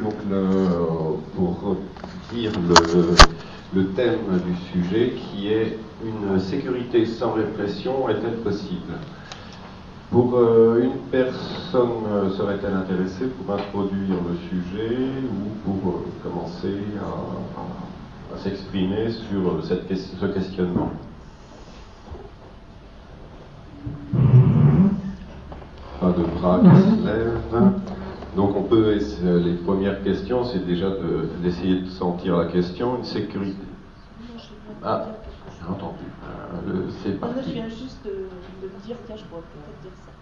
Donc, pour dire le, thème du sujet qui est une sécurité sans répression est-elle possible Pour euh, une personne, euh, serait-elle intéressée pour introduire le sujet ou pour euh, commencer à, s'exprimer sur ce questionnement? Pas de bras qui se lèvent. Peut, les premières questions, c'est déjà d'essayer de, sentir la question, une sécurité. Ah, j'ai entendu. Euh, c'est parti. je viens juste de, me dire, tiens, je pourrais peut-être dire ça.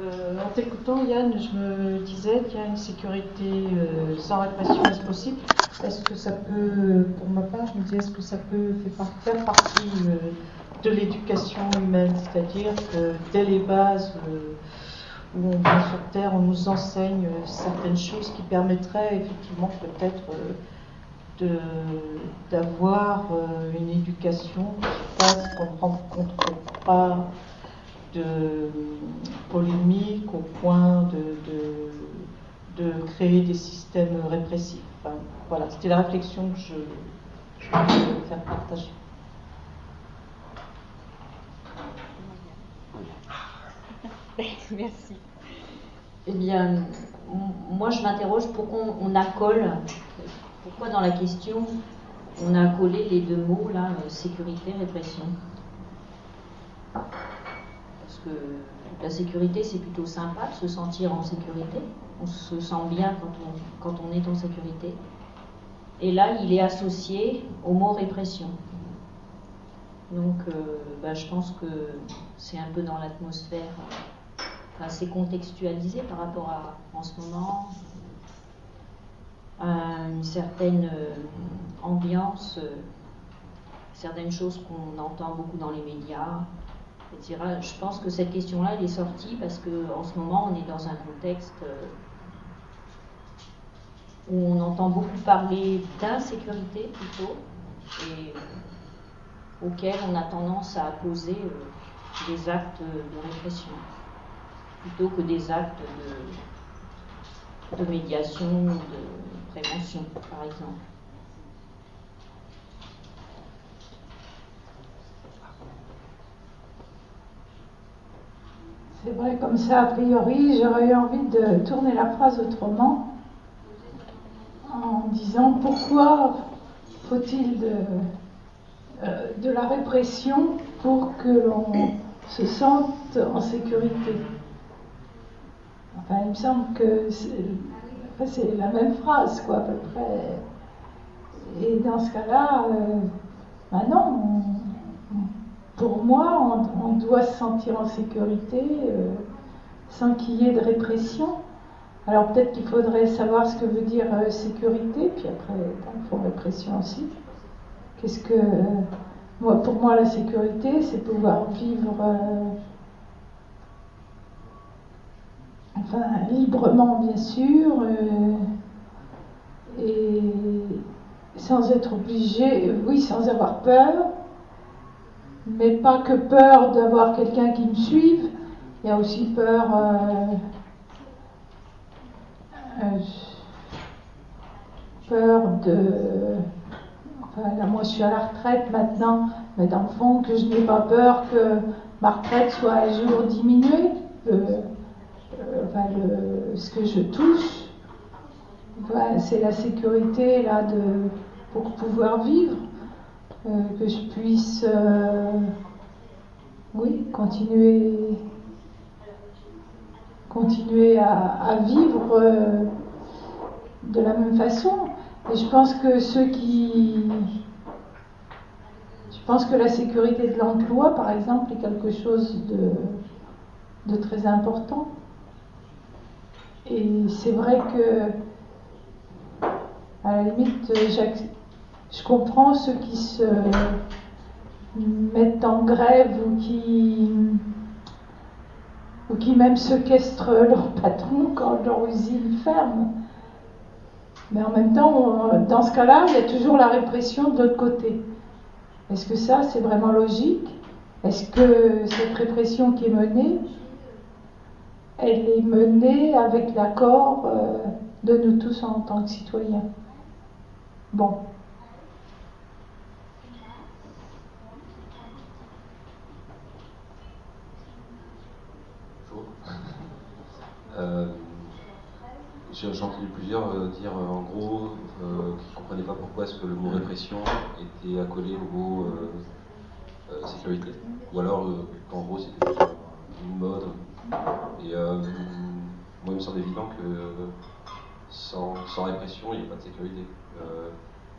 Euh, en t'écoutant, Yann, je me disais qu'il y a une sécurité euh, sans répression, est-ce possible? Est-ce que ça peut, pour ma part, je me disais, est-ce que ça peut faire partie de l'éducation humaine? C'est-à-dire que dès les bases où on vient sur Terre, on nous enseigne certaines choses qui permettraient effectivement peut-être euh, d'avoir euh, une éducation qui fasse qu'on ne rencontre pas de polémique au point de, créer des systèmes répressifs. voilà, c'était la réflexion que je voulais faire partager. Merci. Eh bien, moi je m'interroge pourquoi on, accole, pourquoi dans la question on a collé les deux mots là, euh, sécurité, répression? Parce que la sécurité c'est plutôt sympa de se sentir en sécurité, on se sent bien quand on, quand on est en sécurité. Et là il est associé au mot répression. Donc euh, bah, je pense que c'est un peu dans l'atmosphère c'est contextualisé par rapport à, en ce moment, à une certaine euh, ambiance, euh, certaines choses qu'on entend beaucoup dans les médias, etc. Je pense que cette question-là, elle est sortie parce qu'en ce moment, on est dans un contexte euh, où on entend beaucoup parler d'insécurité plutôt, et auquel on a tendance à opposer des actes de répression plutôt que des actes de, médiation, de prévention, par exemple. C'est vrai, comme ça, a priori, j'aurais eu envie de tourner la phrase autrement, en disant pourquoi faut-il de, euh, la répression pour que l'on se sente en sécurité Enfin, il me semble que c'est la même phrase, quoi, à peu près. Et dans ce cas-là, euh, ben non, pour moi, on, doit se sentir en sécurité euh, sans qu'il y ait de répression. Alors peut-être qu'il faudrait savoir ce que veut dire euh, sécurité, puis après, il faut répression aussi. Qu'est-ce que. moi, pour moi, la sécurité, c'est pouvoir vivre enfin librement bien sûr, euh, et sans être obligé, oui, sans avoir peur, mais pas que peur d'avoir quelqu'un qui me suive, il y a aussi peur. Euh, euh, peur de. Enfin, moi, je suis à la retraite maintenant, mais dans le fond, que je n'ai pas peur que ma retraite soit un jour diminuée ce que je touche, c'est la sécurité là de, pour pouvoir vivre, euh, que je puisse, euh, oui, continuer, continuer à, vivre euh, de la même façon. Et je pense que ceux qui, je pense que la sécurité de l'emploi, par exemple, est quelque chose de très important. Et c'est vrai que, à la limite, je comprends ceux qui se mettent en grève ou qui, ou qui même séquestrent leur patron quand leur usine ferme. Mais en même temps, dans ce cas-là, il y a toujours la répression de l'autre côté. Est-ce que ça, c'est vraiment logique? Est-ce que cette répression qui est menée, elle est menée avec l'accord euh, de nous tous en tant que citoyens. Bon. Euh, j'ai entendu plusieurs euh, dire euh, en gros qu'ils ne comprenaient pas pourquoi est-ce que le mot répression était accolé au mot sécurité. Ou alors qu'en gros c'était une mode. Et moi il me semble évident que sans, répression il n'y a pas de sécurité.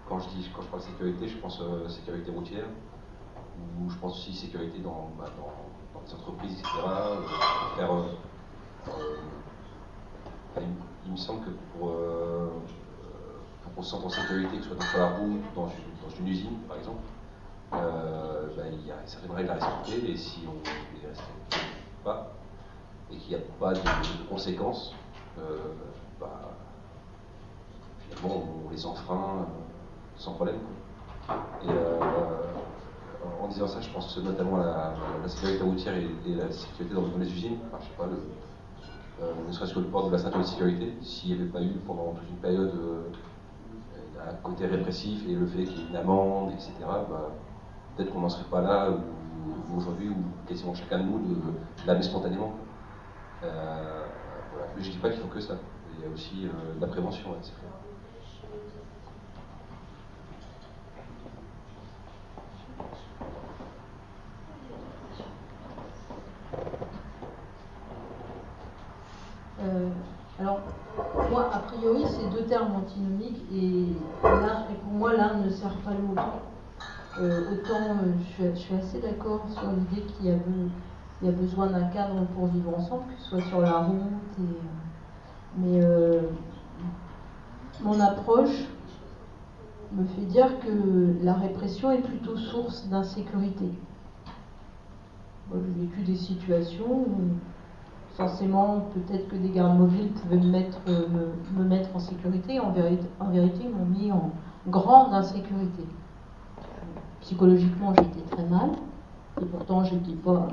quand, je dis, quand je parle de sécurité, je pense à sécurité routière, ou je pense aussi sécurité dans, bah, dans, les entreprises, etc. il, me semble que pour, euh, qu'on se sente en sécurité, que ce soit dans la route, dans une, dans une usine par exemple, euh, ben, il y a certaines règles à respecter et si on ne les respecte pas et qu'il n'y a pas de, conséquences, euh, bah, finalement on les enfreint sans problème. Et en disant ça, je pense notamment à la, sécurité routière et, la sécurité dans, les usines. Enfin, je sais pas, le, euh, ne serait-ce que le port de la ceinture de sécurité, s'il n'y avait pas eu pendant toute une période euh, un côté répressif et le fait qu'il y ait une amende, etc., bah, peut-être qu'on n'en serait pas là aujourd'hui où quasiment chacun de nous l'avait spontanément. Euh, Mais je ne dis pas qu'il faut que ça. Il y a aussi de la prévention, clair. Euh, alors, moi, a priori, c'est deux termes antinomiques et, pour moi, l'un ne sert pas l'autre. Euh, autant euh, je, suis, assez d'accord sur l'idée qu'il y, a besoin d'un cadre pour vivre ensemble, que ce soit sur la route. mais mon approche me fait dire que la répression est plutôt source d'insécurité. J'ai vécu des situations où forcément, peut-être que des gardes mobiles pouvaient me mettre, euh, en sécurité. En vérité, en vérité ils m'ont mis en grande insécurité. Psychologiquement, j'étais très mal. Et pourtant, je n'étais pas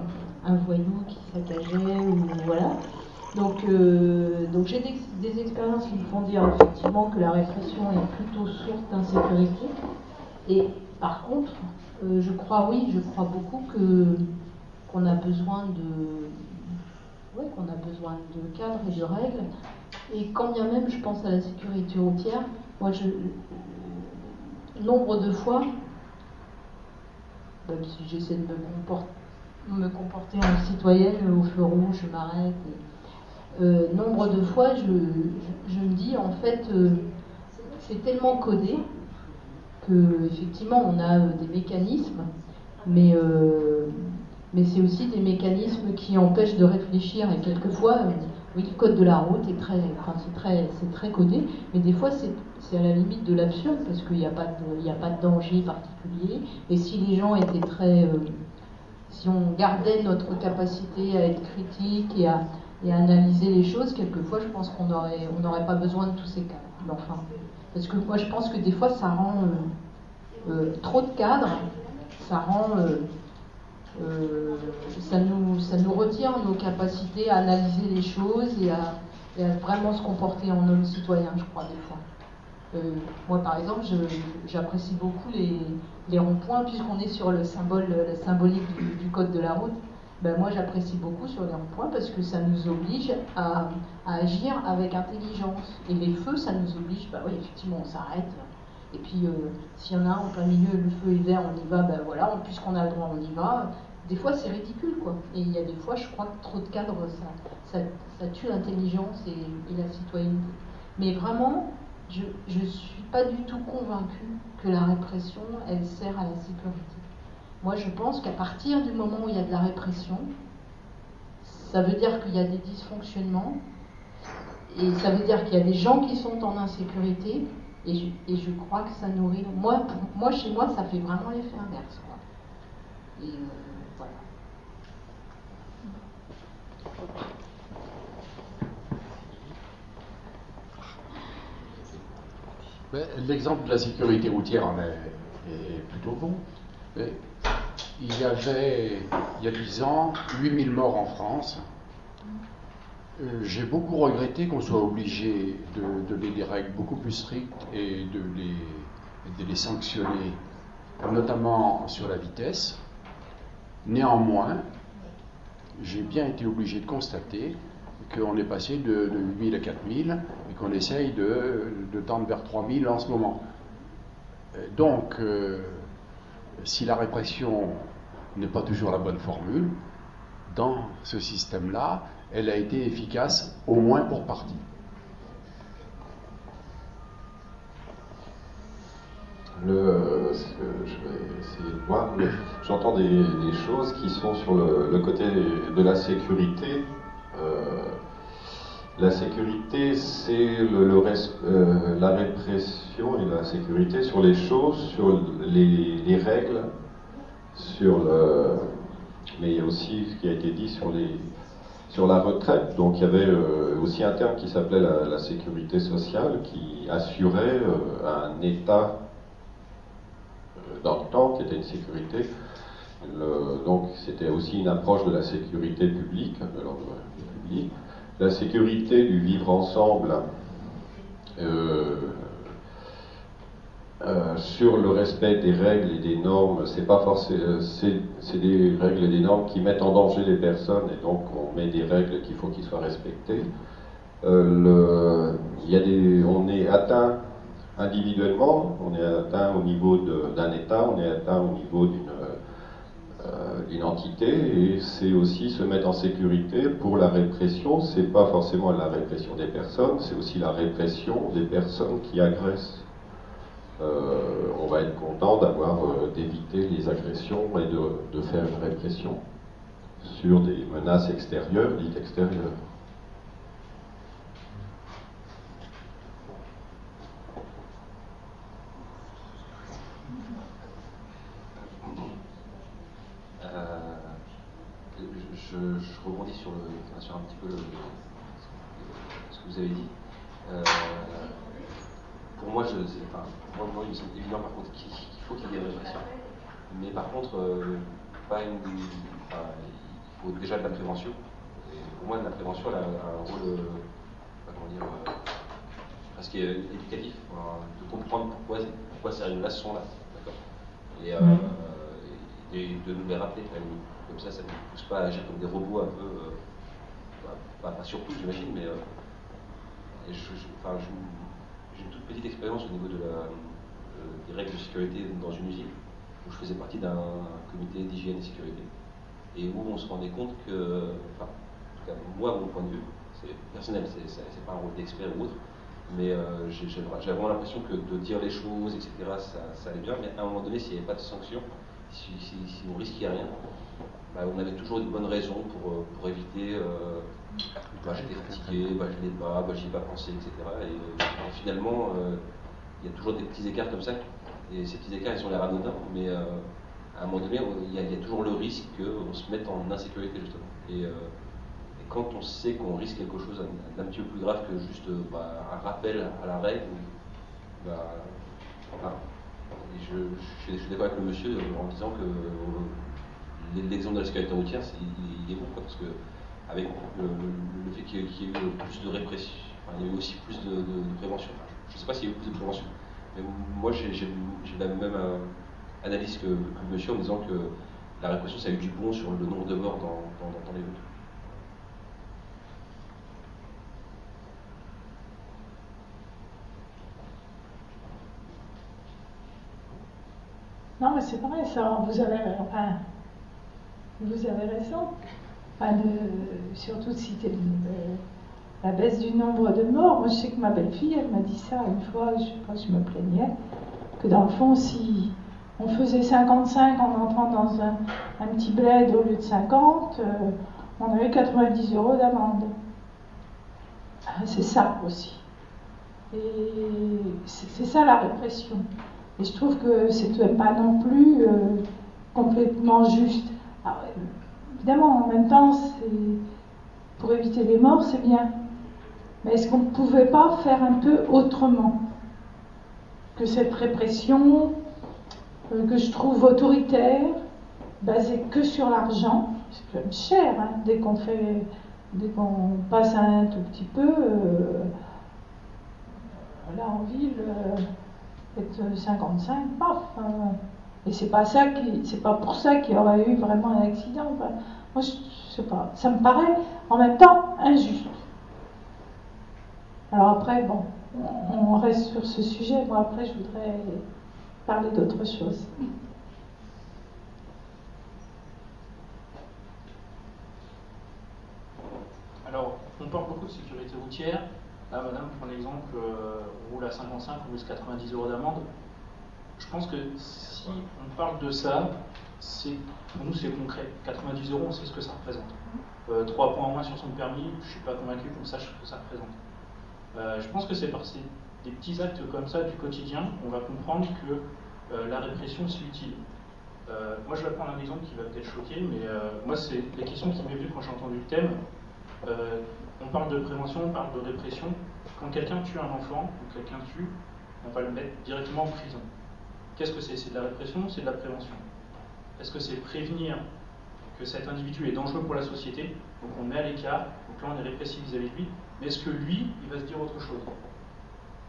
un voyou qui saccageait ou voilà. Donc, euh, donc j'ai des, expériences qui me font dire effectivement que la répression est plutôt source d'insécurité. Et par contre, euh, je crois, oui, je crois beaucoup que qu'on a besoin de, oui, qu'on a besoin de cadres et de règles. Et quand bien même je pense à la sécurité routière, moi, je, nombre de fois, même si j'essaie de me, comporter en citoyenne au feu rouge, je m'arrête. Euh, nombre de fois, je, me dis, en fait, euh, c'est tellement codé que effectivement, on a euh, des mécanismes, mais mais c'est aussi des mécanismes qui empêchent de réfléchir. Et quelquefois, oui, le code de la route est très, enfin, c'est très, c'est très codé, mais des fois c'est à la limite de l'absurde parce qu'il n'y a pas de, il a pas de danger particulier. Et si les gens étaient très, euh, si on gardait notre capacité à être critique et à, et analyser les choses, quelquefois je pense qu'on n'aurait on n'aurait pas besoin de tous ces cadres. Enfin, parce que moi je pense que des fois ça rend euh, trop de cadres, ça rend euh, ça, nous, ça retire nos capacités à analyser les choses et à, vraiment se comporter en homme citoyen, je crois, des fois. Euh, moi, par exemple, j'apprécie beaucoup les, ronds-points, puisqu'on est sur le symbole, la symbolique du, code de la route. Ben, moi, j'apprécie beaucoup sur les ronds-points parce que ça nous oblige à, agir avec intelligence. Et les feux, ça nous oblige, bah oui, effectivement, on s'arrête. Et puis, euh, s'il y en a un en plein milieu, le feu est vert, on y va, ben voilà, puisqu'on a le droit, on y va des fois c'est ridicule quoi. Et il y a des fois, je crois que trop de cadres, ça, ça, tue l'intelligence et, la citoyenneté. Mais vraiment, je ne suis pas du tout convaincue que la répression, elle sert à la sécurité. Moi, je pense qu'à partir du moment où il y a de la répression, ça veut dire qu'il y a des dysfonctionnements, et ça veut dire qu'il y a des gens qui sont en insécurité, et je, crois que ça nourrit. Moi, chez moi, ça fait vraiment l'effet inverse. Et, euh, L'exemple de la sécurité routière en est, plutôt bon. il y avait, il y a 10 ans, 8000 morts en France. Euh, j'ai beaucoup regretté qu'on soit obligé de donner des règles beaucoup plus strictes et de les, de sanctionner, notamment sur la vitesse. Néanmoins, j'ai bien été obligé de constater qu'on est passé de, 8000 à 4000 et qu'on essaye de, tendre vers 3000 en ce moment. Euh, donc, euh, si la répression n'est pas toujours la bonne formule, dans ce système-là, elle a été efficace au moins pour partie. Je j'entends des, choses qui sont sur le, côté de la sécurité. Euh, la sécurité, c'est euh, la répression et la sécurité sur les choses, sur les, règles, sur le, mais il y a aussi ce qui a été dit sur les sur la retraite. Donc il y avait euh, aussi un terme qui s'appelait la, sécurité sociale, qui assurait euh, un État dans le temps, qui était une sécurité. donc c'était aussi une approche de la sécurité publique, de l'ordre public la sécurité du vivre ensemble euh, euh, sur le respect des règles et des normes, c'est pas forcément, euh, c'est des règles et des normes qui mettent en danger les personnes et donc on met des règles qu'il faut qu'ils soient respectées. le, y a des, on est atteint individuellement, on est atteint au niveau d'un État, on est atteint au niveau d'une une entité et c'est aussi se mettre en sécurité pour la répression. C'est pas forcément la répression des personnes, c'est aussi la répression des personnes qui agressent. Euh, on va être content d'avoir euh, d'éviter les agressions et de, faire une répression sur des menaces extérieures, dites extérieures. je, rebondis sur, un petit peu ce que vous avez dit. Euh, pour moi, je, enfin, moi, il me semble évident par contre qu'il faut qu'il y ait des. Mais par contre, euh, pas une, il faut déjà de la prévention. Et pour moi, la prévention elle a un rôle, euh, comment dire, presque éducatif, de comprendre pourquoi, pourquoi ces règles-là sont là. Et, et, de nous les rappeler. Comme ça, ça ne nous pousse pas à agir comme des robots un peu. Euh, bah, pas, surtout, j'imagine, mais. Euh, petite expérience au niveau euh, des règles de sécurité dans une usine, où je faisais partie d'un comité d'hygiène et sécurité, et où on se rendait compte que, enfin, en tout cas, moi, mon point de vue, c'est personnel, c'est pas un rôle d'expert ou autre, mais j'ai vraiment l'impression que de dire les choses, etc., ça, ça, allait bien, mais à un moment donné, s'il n'y avait pas de sanction, si, si, si on risquait rien, bah, on avait toujours une bonne raison pour, euh, pour éviter euh, bah, j'étais fatigué, bah, je l'ai pas, bah, j'y ai pas pensé, etc. Et, euh, finalement, il y a toujours des petits écarts comme ça. Et ces petits écarts, ils sont l'air anodins, mais à un moment donné, il y, a, toujours le risque qu'on se mette en insécurité, justement. Et, quand on sait qu'on risque quelque chose d'un petit peu plus grave que juste un rappel à la règle, je, je, suis d'accord avec le monsieur en disant que l'exemple de la sécurité routière, il, est bon, parce que avec le, fait qu'il y, ait eu plus de répression, il y a eu aussi plus de, prévention. je ne sais pas s'il y a eu plus de prévention, mais moi j'ai la même euh, analyse que, monsieur en disant que la répression, ça a eu du bon sur le nombre de morts dans, les routes. Non, mais c'est vrai, ça, vous avez. Enfin, vous avez raison. De, surtout citer la baisse du nombre de morts. Moi, je sais que ma belle-fille, elle m'a dit ça une fois, je sais pas, je me plaignais, que dans le fond, si on faisait 55 en entrant dans un, petit bled au lieu de 50, euh, on avait 90 euros d'amende. Ah, c'est ça aussi. Et c'est ça la répression. Et je trouve que c'est pas non plus euh, complètement juste. Alors, évidemment, en même temps, pour éviter les morts, c'est bien. Mais est-ce qu'on ne pouvait pas faire un peu autrement que cette répression euh, que je trouve autoritaire, basée que sur l'argent? C'est quand même cher hein, dès qu'on fait dès qu'on passe un tout petit peu, euh, là en ville, être 55, paf. Et c'est pas ça qui, c'est pas pour ça qu'il y aurait eu vraiment un accident. moi, je, sais pas. Ça me paraît en même temps injuste. Alors après, bon, on reste sur ce sujet. Moi, après, je voudrais parler d'autre chose. Alors, on parle beaucoup de sécurité routière. Là, madame prend l'exemple, euh, roule à 55, ou 90 euros d'amende. Je pense que si on parle de ça, pour nous c'est concret. 90 euros, on sait ce que ça représente. 3 euh, points en moins sur son permis, je ne suis pas convaincu qu'on sache ce que ça représente. Euh, je pense que c'est par des petits actes comme ça du quotidien, on va comprendre que euh, la répression c'est utile. moi je vais prendre un exemple qui va peut-être choquer, mais moi c'est la question qui m'est venue quand j'ai entendu le thème. on parle de prévention, on parle de répression. Quand quelqu'un tue un enfant, ou quelqu'un tue, on va le mettre directement en prison. Qu'est-ce que c'est? C'est de la répression, c'est de la prévention? Est-ce que c'est prévenir que cet individu est dangereux pour la société? Donc on met à l'écart, donc là on est répressif vis-à-vis de lui, mais est-ce que lui, il va se dire autre chose?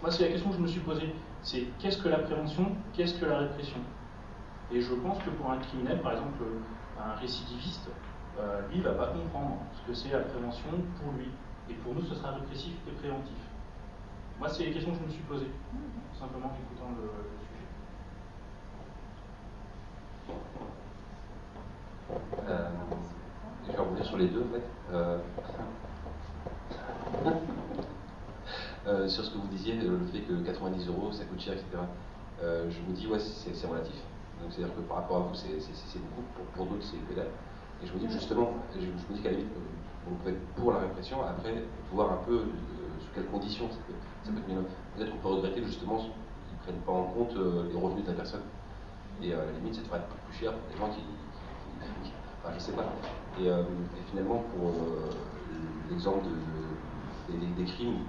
Moi, c'est la question que je me suis posée. C'est qu'est-ce que la prévention Qu'est-ce que la répression? Et je pense que pour un criminel, par exemple un récidiviste, euh, lui, il ne va pas comprendre ce que c'est la prévention pour lui. Et pour nous, ce sera répressif et préventif. Moi, c'est les questions que je me suis posées, simplement en écoutant le, Euh, je vais revenir sur deux en fait. Euh, euh, sur ce que vous disiez, le fait que 90 euros ça coûte cher, etc. je vous dis, ouais, c'est relatif. Donc c'est-à-dire que par rapport à vous, c'est beaucoup, pour, d'autres, c'est pédale. Et je vous dis justement, je, me dis qu'à la limite, vous pouvez être pour la répression, après, voir un peu sous quelles conditions ça peut, ça peut être mieux. Peut-être qu'on peut regretter justement qu'ils ne prennent pas en compte les revenus de la personne. Et à la limite, ça devrait être plus cher pour des gens qui, je sais pas. Et, euh, finalement, pour euh, l'exemple des, crimes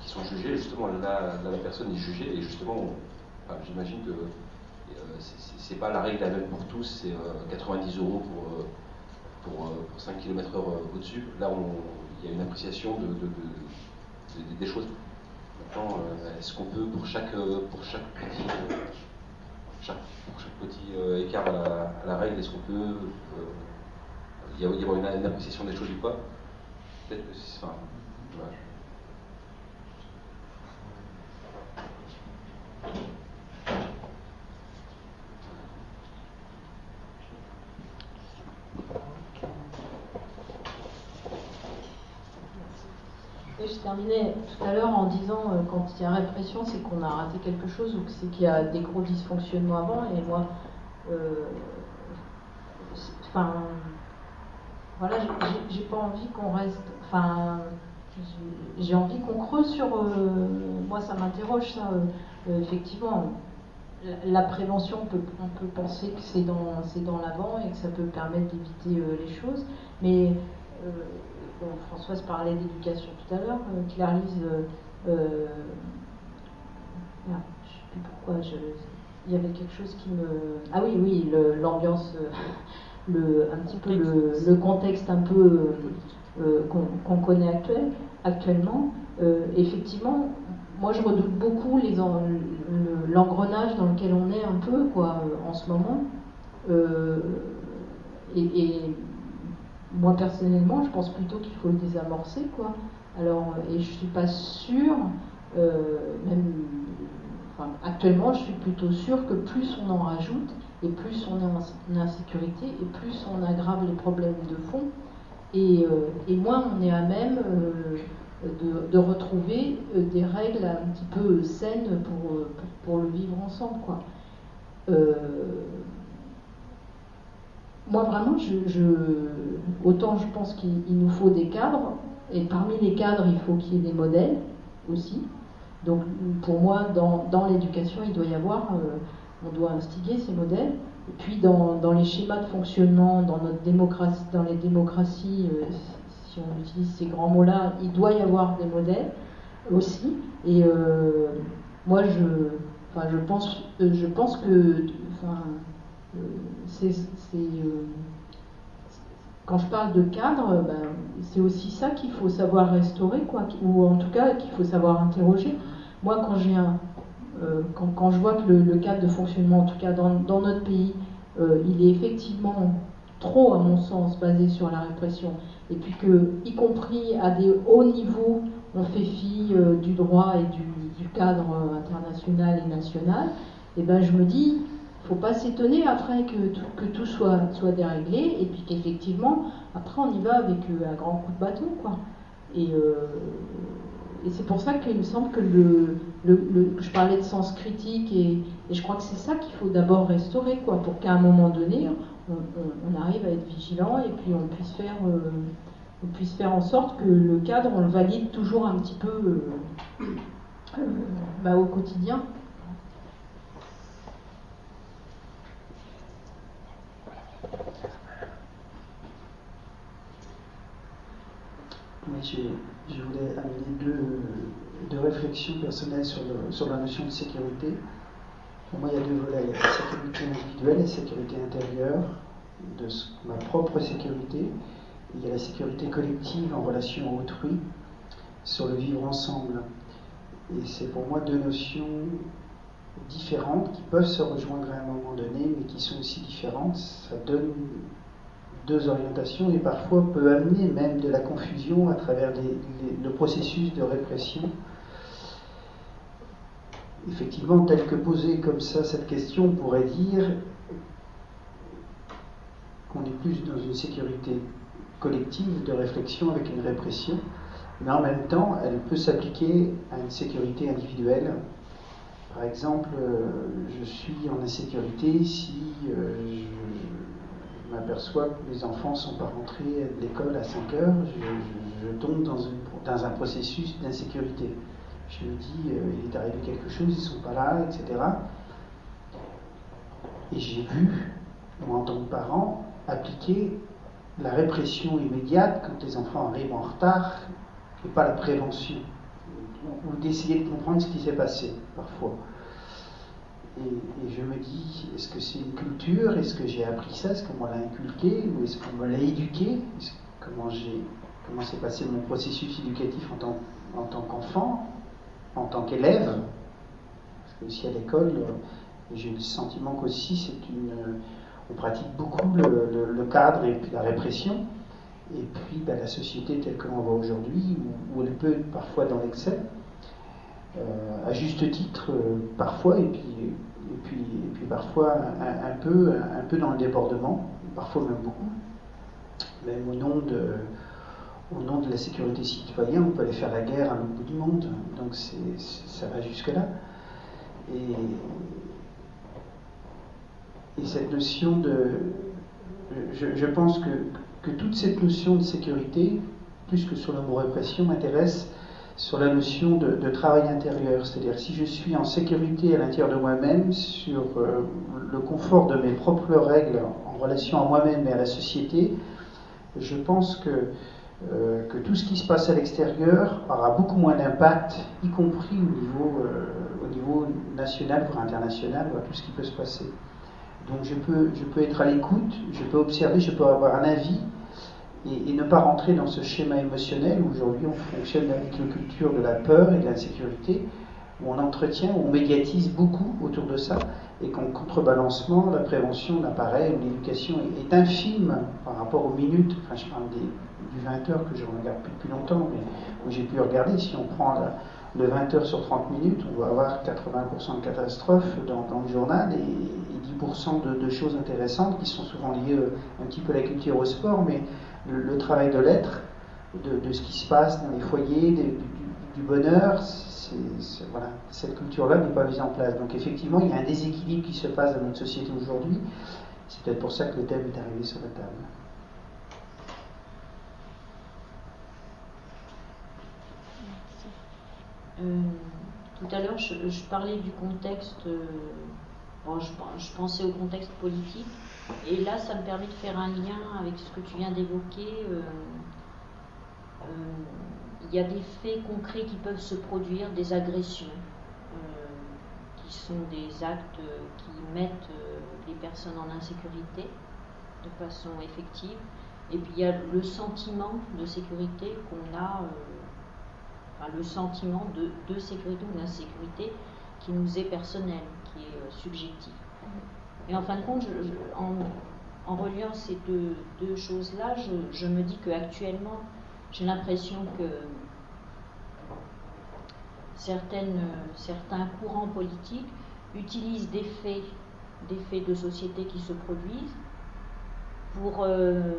qui sont jugés, justement, là, la personne est jugée et justement, j'imagine que euh, c'est pas la règle la même pour tous, c'est 90 euros pour, pour, 5 km/h au-dessus. Là, il y a une appréciation de, des choses. Maintenant, est-ce qu'on peut, pour chaque, pour chaque petit, pour chaque petit écart à la, règle, est-ce qu'on peut il y avoir une, appréciation des choses ou pas Peut-être que c'est. Enfin, je terminais tout à l'heure en disant euh, quand il y a répression, c'est qu'on a raté quelque chose ou que c'est qu'il y a des gros dysfonctionnements avant. Et moi, euh, enfin, voilà, j'ai pas envie qu'on reste. Enfin, j'ai envie qu'on creuse sur. Euh, moi, ça m'interroge, ça. Euh, euh, effectivement, la, prévention, on peut, on peut penser que c'est dans, dans l'avant et que ça peut permettre d'éviter les choses. Mais Françoise parlait d'éducation tout à l'heure. Clarisse, je ne sais plus pourquoi. Je, il y avait quelque chose qui me. Ah oui, oui, l'ambiance le, un petit peu le, contexte un peu euh, qu'on connaît actuel, actuellement, euh, effectivement, moi je redoute beaucoup l'engrenage dans lequel on est un peu quoi, en ce moment. Euh, et, moi personnellement, je pense plutôt qu'il faut le désamorcer. Quoi. Alors, et je ne suis pas sûre, même actuellement, je suis plutôt sûre que plus on en rajoute, et plus on est en insécurité, et plus on aggrave les problèmes de fond, et, euh, moins on est à même euh, de, retrouver euh, des règles un petit peu saines pour, pour, le vivre ensemble. Quoi. moi vraiment, autant je pense qu'il nous faut des cadres, et parmi les cadres, il faut qu'il y ait des modèles aussi. Donc pour moi, dans, dans l'éducation, il doit y avoir on doit instiguer ces modèles. Et puis dans, les schémas de fonctionnement, dans, notre démocratie, dans les démocraties, euh, si on utilise ces grands mots-là, il doit y avoir des modèles aussi. Et euh, moi, je, enfin, je, pense, euh, je pense que enfin, c'est quand je parle de cadre, ben, c'est aussi ça qu'il faut savoir restaurer, quoi, ou en tout cas qu'il faut savoir interroger. Moi, quand, j'ai un, euh, quand, je vois que le, cadre de fonctionnement, en tout cas dans, notre pays, euh, il est effectivement trop, à mon sens, basé sur la répression, et puis que, y compris à des hauts niveaux, on fait fi euh, du droit et du, cadre international et national, et ben je me dis, faut pas s'étonner après que, tout soit, soit déréglé et puis qu'effectivement, après on y va avec un grand coup de bâton. Quoi. Et, et c'est pour ça qu'il me semble que le, je parlais de sens critique et, je crois que c'est ça qu'il faut d'abord restaurer, quoi, pour qu'à un moment donné, on, arrive à être vigilant et puis on puisse faire, euh, on puisse faire en sorte que le cadre, on le valide toujours un petit peu euh, euh, bah, au quotidien. Oui, je voulais amener deux, réflexions personnelles sur, sur, la notion de sécurité. Pour moi, il y a deux volets. Il y a la sécurité individuelle et la sécurité intérieure, de ma propre sécurité. il y a la sécurité collective en relation à autrui, sur le vivre ensemble. Et c'est pour moi deux notions différentes qui peuvent se rejoindre à un moment donné, mais qui sont aussi différentes. Ça donne deux orientations et parfois peut amener même de la confusion à travers le processus de répression. Effectivement, tel que posé comme ça, cette question pourrait dire qu'on est plus dans une sécurité collective de réflexion avec une répression, mais en même temps, elle peut s'appliquer à une sécurité individuelle. Par exemple, euh, je suis en insécurité si euh, je je m'aperçois que les enfants ne sont pas rentrés de l'école à 5 heures, je, tombe dans, un processus d'insécurité. Je me dis, euh, il est arrivé quelque chose, ils ne sont pas là, etc. Et j'ai vu, moi en tant que parent, appliquer la répression immédiate quand les enfants arrivent en retard et pas la prévention, ou d'essayer de comprendre ce qui s'est passé parfois. Et, je me dis, est-ce que c'est une culture? Est-ce que j'ai appris ça? Est-ce qu'on m'a inculqué? Ou est-ce qu'on me l'a éduqué? Comment j'ai comment s'est passé mon processus éducatif en tant, en tant qu'enfant, en tant qu'élève? Parce que aussi à l'école, j'ai le sentiment qu'aussi c'est une, on pratique beaucoup le, cadre et la répression. Et puis ben, la société telle que l'on voit aujourd'hui, où, elle peut parfois dans l'excès, euh, à juste titre euh, parfois, et puis et puis, et puis parfois un, peu, un peu dans le débordement, parfois même beaucoup, même au nom de, au nom de la sécurité citoyenne, on peut aller faire la guerre à l'autre bout du monde, donc ça va jusque-là. Et, et, cette notion de... Je, pense que, que, toute cette notion de sécurité, plus que sur le mot répression, m'intéresse sur la notion de, travail intérieur, c'est-à-dire si je suis en sécurité à l'intérieur de moi-même, sur euh, le confort de mes propres règles en relation à moi-même et à la société, je pense que, euh, que tout ce qui se passe à l'extérieur aura beaucoup moins d'impact, y compris au niveau, euh, au niveau national, voire international, voire tout ce qui peut se passer. Donc je peux, je peux être à l'écoute, je peux observer, je peux avoir un avis, et, ne pas rentrer dans ce schéma émotionnel où aujourd'hui on fonctionne avec une culture de la peur et de l'insécurité, où on entretient, où on médiatise beaucoup autour de ça, et qu'en contrebalancement, la prévention l'appareil l'éducation est, infime par rapport aux minutes, enfin je parle des, du 20 heures que je regarde depuis longtemps, mais où j'ai pu regarder, si on prend le 20 heures sur 30 minutes, on va avoir 80% de catastrophes dans, le journal et, 10% de, de, choses intéressantes qui sont souvent liées euh, un petit peu à la culture au sport, mais le, travail de l'être, de, ce qui se passe dans les foyers, du, bonheur, cette culture-là n'est pas mise en place. Donc effectivement, il y a un déséquilibre qui se passe dans notre société aujourd'hui. C'est peut-être pour ça que le thème est arrivé sur la table. Euh, tout à l'heure, je, parlais du contexte, euh, je, pensais au contexte politique, et là, ça me permet de faire un lien avec ce que tu viens d'évoquer. Euh, euh, il y a des faits concrets qui peuvent se produire, des agressions, euh, qui sont des actes qui mettent les personnes en insécurité de façon effective. Et puis il y a le sentiment de sécurité qu'on a, enfin, le sentiment de, sécurité ou d'insécurité qui nous est personnel, qui est subjectif. Et en fin de compte, en, reliant ces deux, choses-là, je, me dis qu'actuellement, j'ai l'impression que certains courants politiques utilisent des faits, des faits de société qui se produisent pour euh,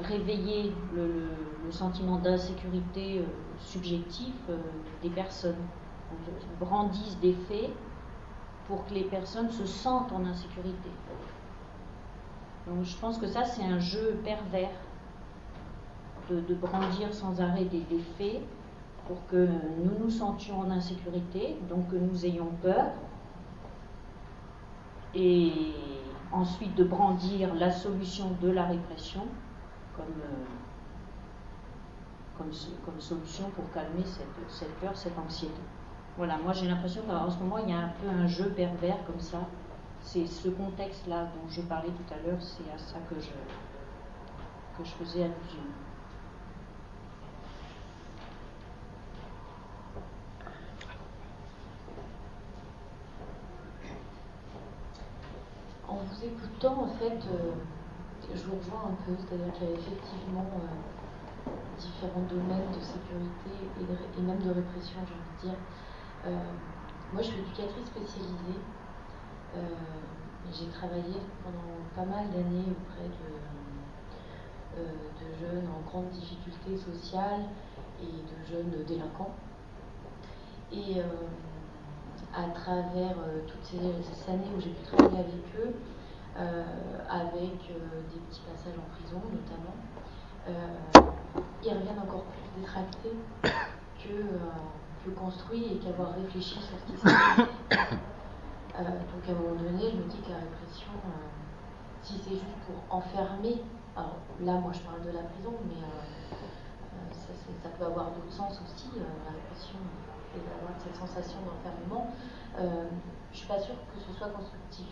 réveiller le, sentiment d'insécurité euh, subjectif euh, des personnes. Ils brandissent des faits pour que les personnes se sentent en insécurité. Donc je pense que ça, c'est un jeu pervers de, brandir sans arrêt des, faits pour que nous nous sentions en insécurité, donc que nous ayons peur. Et ensuite de brandir la solution de la répression comme, euh, solution pour calmer cette, peur, cette anxiété. Voilà, moi j'ai l'impression qu'en ce moment il y a un peu un jeu pervers comme ça. C'est ce contexte-là dont je parlais tout à l'heure, c'est à ça que je, que je faisais allusion. en vous écoutant, en fait, euh, je vous rejoins un peu, c'est-à-dire qu'il y a effectivement euh, différents domaines de sécurité et, même de répression, j'ai envie de dire. Euh, moi, je suis éducatrice spécialisée. j'ai travaillé pendant pas mal d'années auprès de, de, jeunes en grande difficulté sociale et de jeunes délinquants. Et à travers euh, toutes ces, années où j'ai pu travailler avec eux, euh, avec euh, des petits passages en prison notamment, ils reviennent encore plus détractés que, que construits et qu'avoir réfléchi sur ce qui s'est passé. donc à un moment donné, je me dis que la répression, si c'est juste pour enfermer, alors là moi je parle de la prison, mais ça, ça, peut avoir d'autres sens aussi, la répression et d'avoir cette sensation d'enfermement, euh, je ne suis pas sûre que ce soit constructif.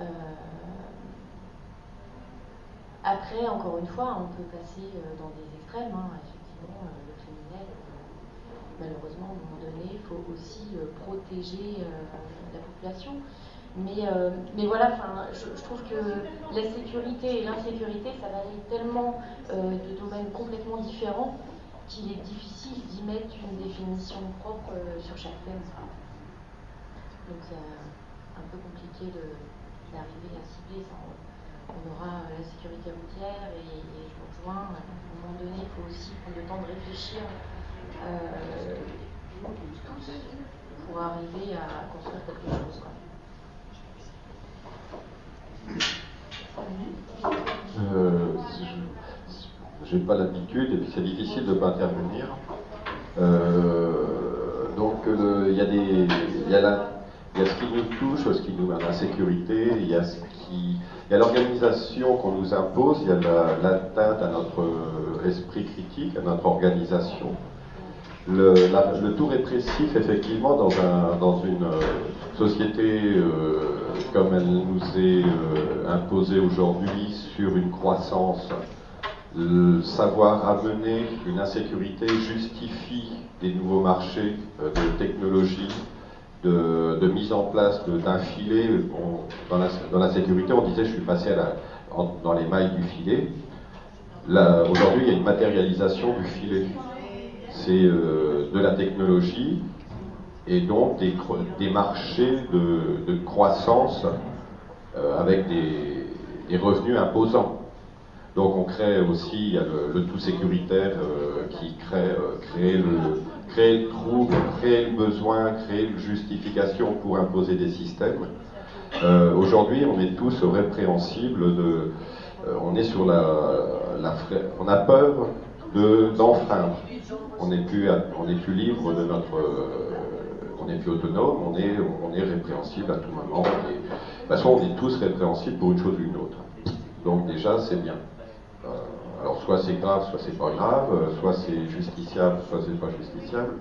Euh, après, encore une fois, on peut passer euh, dans des extrêmes. Hein. effectivement, malheureusement, à un moment donné, il faut aussi protéger la population. Mais, mais voilà, je, je, trouve que la sécurité et l'insécurité, ça varie tellement de domaines complètement différents qu'il est difficile d'y mettre une définition propre euh, sur chaque thème. Donc c'est un peu compliqué d'arriver à cibler ça. On aura la sécurité routière et, je vous rejoins, à un moment donné, il faut aussi prendre le temps de réfléchir euh, pour arriver à construire quelque chose. Euh, j'ai pas l'habitude et puis c'est difficile de pas intervenir. Euh, donc il y, a des, y, a y a ce qui nous touche, ce qui nous met en insécurité, il y a ce qui, il l'organisation qu'on nous impose, il y a l'atteinte à notre esprit critique, à notre organisation. Le, le, tout répressif, effectivement, dans, un, dans une euh, société euh, comme elle nous est imposée aujourd'hui, sur une croissance le savoir amener une insécurité justifie des nouveaux marchés euh, de technologie, de, mise en place d'un filet. Dans la, dans la, sécurité, on disait je suis passé à la, dans les mailles du filet. Aujourd'hui, il y a une matérialisation du filet. C'est euh, de la technologie et donc des, marchés de, croissance euh, avec des, revenus imposants. Donc on crée aussi, il y a le, tout sécuritaire euh, qui crée, le, le trouble, crée le besoin, crée une justification pour imposer des systèmes. Aujourd'hui, on est tous répréhensibles de, on est sur la, la, on a peur de d'enfreindre. On n'est plus, est plus libre de notre, on n'est plus autonome, on est, répréhensible à tout moment. de toute façon, on est tous répréhensibles pour une chose ou une autre. Donc déjà, c'est bien. Euh, alors soit c'est grave, soit c'est pas grave, euh, soit c'est justiciable, soit c'est pas justiciable,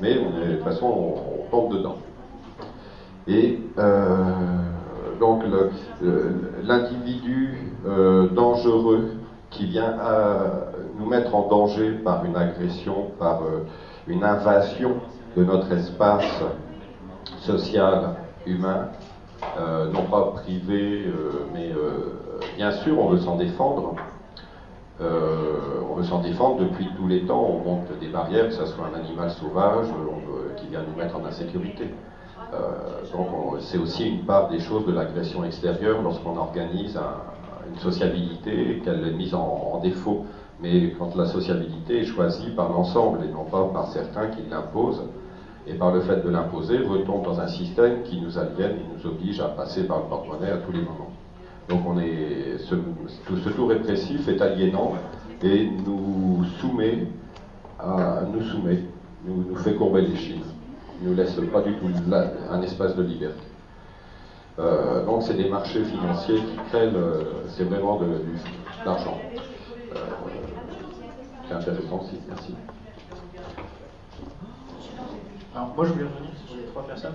mais on de toute façon on, tombe dedans. Et euh, donc l'individu dangereux qui vient nous mettre en danger par une agression, par une invasion de notre espace social, humain, non pas privé, mais bien sûr, on veut s'en défendre. on veut s'en défendre depuis tous les temps. On monte des barrières, que ce soit un animal sauvage qui vient nous mettre en insécurité. donc c'est aussi une part des choses de l'agression extérieure lorsqu'on organise une sociabilité qu'elle est mise en, défaut. Mais quand la sociabilité est choisie par l'ensemble et non pas par certains qui l'imposent, et par le fait de l'imposer, retombe dans un système qui nous aliène et nous oblige à passer par le porte-monnaie à tous les moments. Donc on est, ce, ce tout répressif est aliénant et nous soumet, nous soumet, nous, fait courber les ne nous laisse pas du tout un espace de liberté. Euh, donc c'est des marchés financiers qui créent, c'est vraiment de, l'argent. Euh, c'est intéressant aussi, merci. Alors moi je voulais revenir sur les trois personnes,